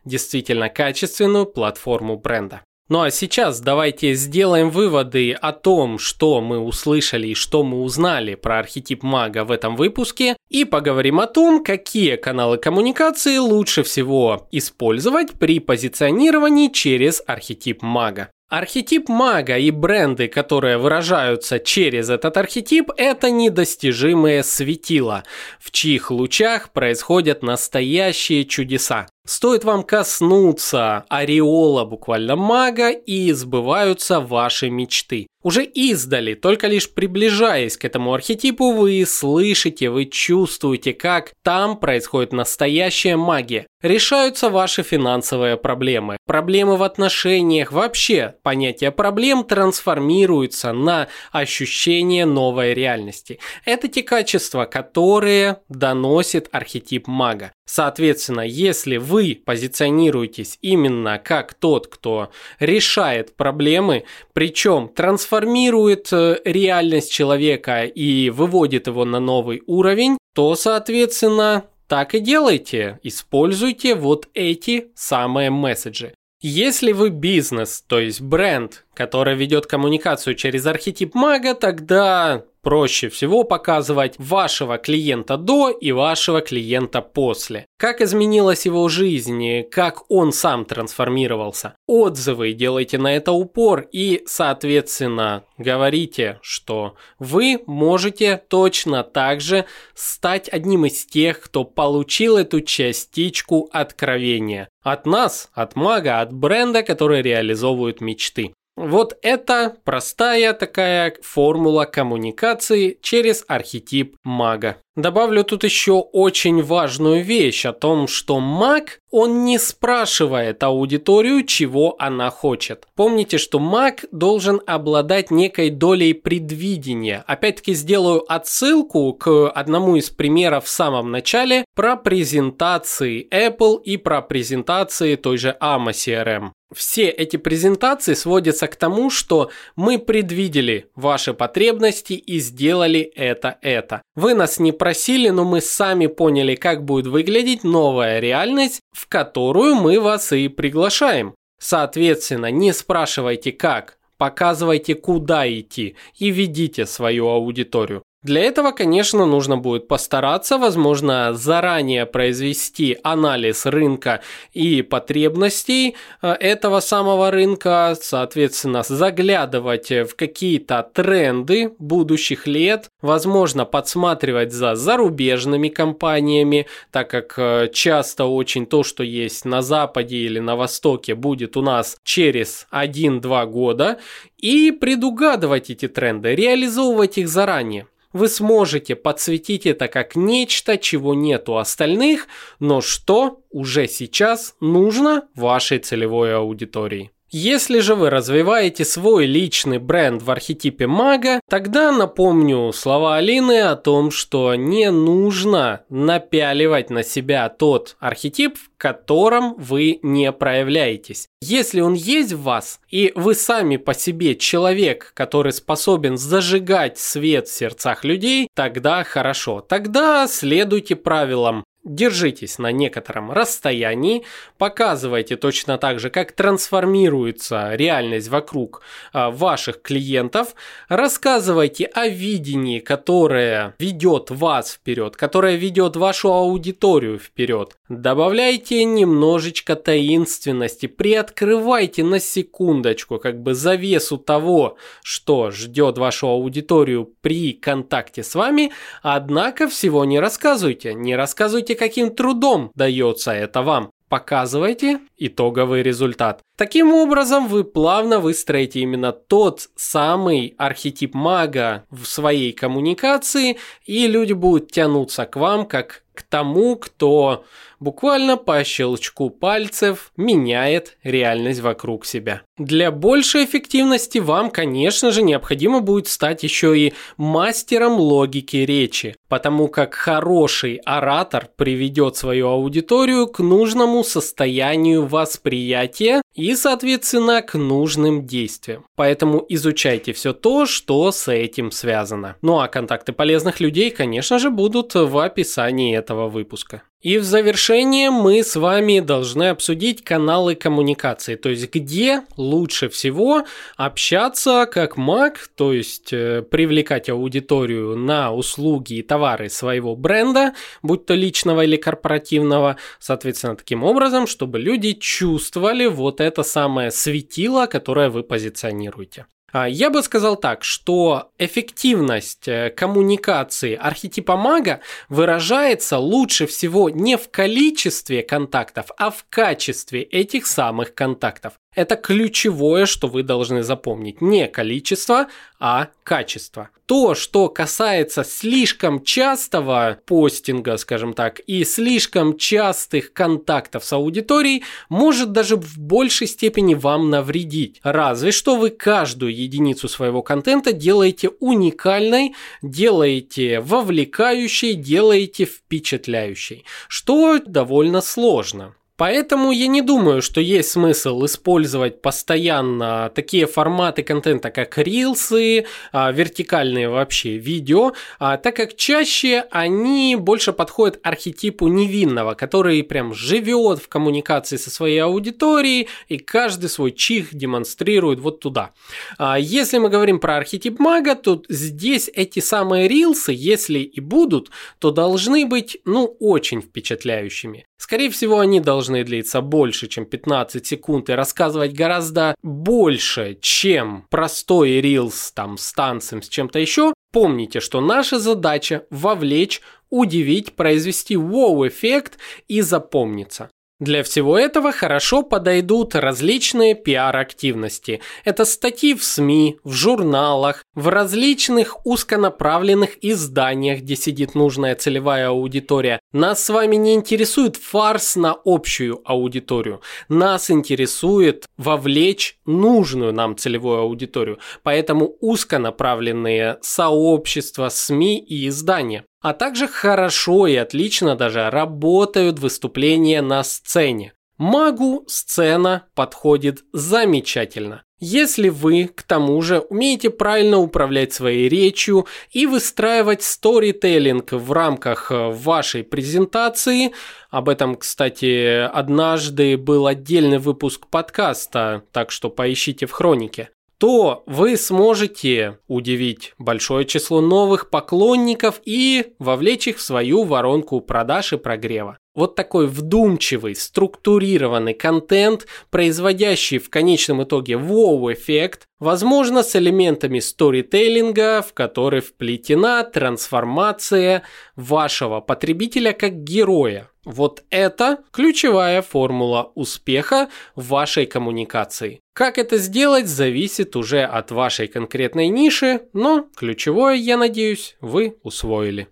действительно качественную платформу бренда. Ну а сейчас давайте сделаем выводы о том, что мы услышали и что мы узнали про архетип мага в этом выпуске, и поговорим о том, какие каналы коммуникации лучше всего использовать при позиционировании через архетип мага. Архетип мага и бренды, которые выражаются через этот архетип, это недостижимые светила, в чьих лучах происходят настоящие чудеса. Стоит вам коснуться ореола буквально мага и сбываются ваши мечты. Уже издали, только лишь приближаясь к этому архетипу, вы слышите, вы чувствуете, как там происходит настоящая магия. Решаются ваши финансовые проблемы, проблемы в отношениях, вообще понятие проблем трансформируется на ощущение новой реальности. Это те качества, которые доносит архетип мага. Соответственно, если вы позиционируетесь именно как тот, кто решает проблемы, причем трансформирует э, реальность человека и выводит его на новый уровень, то, соответственно, так и делайте. Используйте вот эти самые месседжи. Если вы бизнес, то есть бренд, который ведет коммуникацию через архетип мага, тогда проще всего показывать вашего клиента до и вашего клиента после. Как изменилась его жизнь, как он сам трансформировался. Отзывы делайте на это упор и, соответственно, говорите, что вы можете точно так же стать одним из тех, кто получил эту частичку откровения. От нас, от мага, от бренда, который реализовывает мечты. Вот это простая такая формула коммуникации через архетип мага. Добавлю тут еще очень важную вещь о том, что маг, он не спрашивает аудиторию, чего она хочет. Помните, что маг должен обладать некой долей предвидения. Опять-таки сделаю отсылку к одному из примеров в самом начале про презентации Apple и про презентации той же AMA CRM. Все эти презентации сводятся к тому, что мы предвидели ваши потребности и сделали это-это. Вы нас не просили, но мы сами поняли, как будет выглядеть новая реальность, в которую мы вас и приглашаем. Соответственно, не спрашивайте как, показывайте куда идти и ведите свою аудиторию. Для этого, конечно, нужно будет постараться, возможно, заранее произвести анализ рынка и потребностей э, этого самого рынка, соответственно, заглядывать в какие-то тренды будущих лет, возможно, подсматривать за зарубежными компаниями, так как э, часто очень то, что есть на Западе или на Востоке, будет у нас через 1-2 года, и предугадывать эти тренды, реализовывать их заранее. Вы сможете подсветить это как нечто, чего нет у остальных, но что уже сейчас нужно вашей целевой аудитории. Если же вы развиваете свой личный бренд в архетипе мага, тогда напомню слова Алины о том, что не нужно напяливать на себя тот архетип, в котором вы не проявляетесь. Если он есть в вас, и вы сами по себе человек, который способен зажигать свет в сердцах людей, тогда хорошо. Тогда следуйте правилам держитесь на некотором расстоянии, показывайте точно так же, как трансформируется реальность вокруг а, ваших клиентов, рассказывайте о видении, которое ведет вас вперед, которое ведет вашу аудиторию вперед. Добавляйте немножечко таинственности, приоткрывайте на секундочку как бы завесу того, что ждет вашу аудиторию при контакте с вами, однако всего не рассказывайте, не рассказывайте каким трудом дается это вам. Показывайте итоговый результат. Таким образом, вы плавно выстроите именно тот самый архетип мага в своей коммуникации, и люди будут тянуться к вам как к тому, кто буквально по щелчку пальцев меняет реальность вокруг себя. Для большей эффективности вам, конечно же, необходимо будет стать еще и мастером логики речи, потому как хороший оратор приведет свою аудиторию к нужному состоянию восприятия и, соответственно, к нужным действиям. Поэтому изучайте все то, что с этим связано. Ну а контакты полезных людей, конечно же, будут в описании этого выпуска. И в завершение мы с вами должны обсудить каналы коммуникации, то есть где лучше всего общаться как маг, то есть э, привлекать аудиторию на услуги и товары своего бренда, будь то личного или корпоративного, соответственно, таким образом, чтобы люди чувствовали вот это самое светило, которое вы позиционируете. А, я бы сказал так, что эффективность э, коммуникации архетипа мага выражается лучше всего не в количестве контактов, а в качестве этих самых контактов. Это ключевое, что вы должны запомнить. Не количество, а качество. То, что касается слишком частого постинга, скажем так, и слишком частых контактов с аудиторией, может даже в большей степени вам навредить. Разве что вы каждую единицу своего контента делаете уникальной, делаете вовлекающей, делаете впечатляющей, что довольно сложно. Поэтому я не думаю, что есть смысл использовать постоянно такие форматы контента, как рилсы, а, вертикальные вообще видео, а, так как чаще они больше подходят архетипу невинного, который прям живет в коммуникации со своей аудиторией и каждый свой чих демонстрирует вот туда. А, если мы говорим про архетип мага, то здесь эти самые рилсы, если и будут, то должны быть, ну, очень впечатляющими. Скорее всего, они должны длиться больше, чем 15 секунд и рассказывать гораздо больше, чем простой рилс там с танцем, с чем-то еще. Помните, что наша задача вовлечь, удивить, произвести вау-эффект и запомниться. Для всего этого хорошо подойдут различные пиар-активности. Это статьи в СМИ, в журналах, в различных узконаправленных изданиях, где сидит нужная целевая аудитория. Нас с вами не интересует фарс на общую аудиторию. Нас интересует вовлечь нужную нам целевую аудиторию. Поэтому узконаправленные сообщества, СМИ и издания. А также хорошо и отлично даже работают выступления на сцене. Магу сцена подходит замечательно. Если вы, к тому же, умеете правильно управлять своей речью и выстраивать сторителлинг в рамках э, вашей презентации, об этом, кстати, однажды был отдельный выпуск подкаста, так что поищите в хронике, то вы сможете удивить большое число новых поклонников и вовлечь их в свою воронку продаж и прогрева. Вот такой вдумчивый, структурированный контент, производящий в конечном итоге воу-эффект, возможно, с элементами сторителлинга, в который вплетена трансформация вашего потребителя как героя. Вот это ключевая формула успеха в вашей коммуникации. Как это сделать, зависит уже от вашей конкретной ниши, но ключевое, я надеюсь, вы усвоили.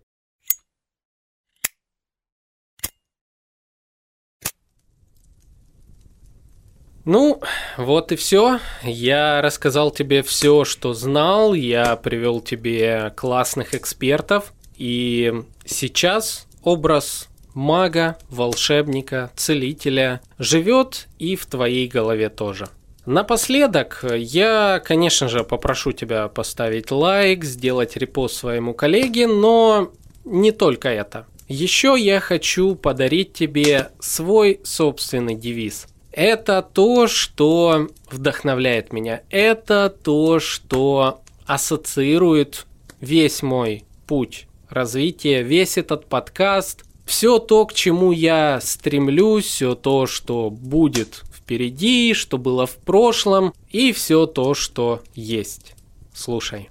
Ну, вот и все. Я рассказал тебе все, что знал. Я привел тебе классных экспертов. И сейчас образ мага, волшебника, целителя живет и в твоей голове тоже. Напоследок, я, конечно же, попрошу тебя поставить лайк, сделать репост своему коллеге, но не только это. Еще я хочу подарить тебе свой собственный девиз – это то, что вдохновляет меня. Это то, что ассоциирует весь мой путь развития, весь этот подкаст. Все то, к чему я стремлюсь, все то, что будет впереди, что было в прошлом, и все то, что есть. Слушай.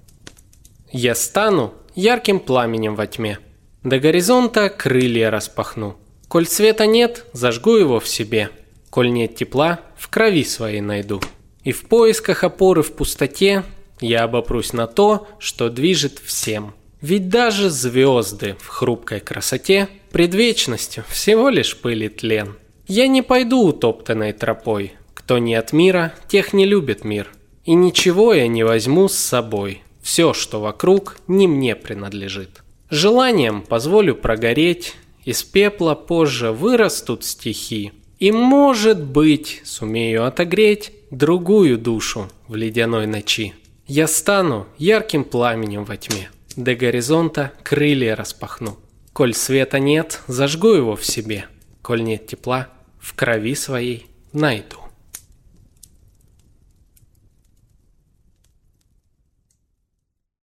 Я стану ярким пламенем во тьме. До горизонта крылья распахну. Коль света нет, зажгу его в себе – Коль нет тепла, в крови своей найду. И в поисках опоры в пустоте я обопрусь на то, что движет всем. Ведь даже звезды в хрупкой красоте пред вечностью всего лишь пыли тлен. Я не пойду утоптанной тропой. Кто не от мира, тех не любит мир. И ничего я не возьму с собой. Все, что вокруг, не мне принадлежит. Желанием позволю прогореть, из пепла позже вырастут стихи, и, может быть, сумею отогреть другую душу в ледяной ночи. Я стану ярким пламенем во тьме. До горизонта крылья распахну. Коль света нет, зажгу его в себе. Коль нет тепла, в крови своей найду.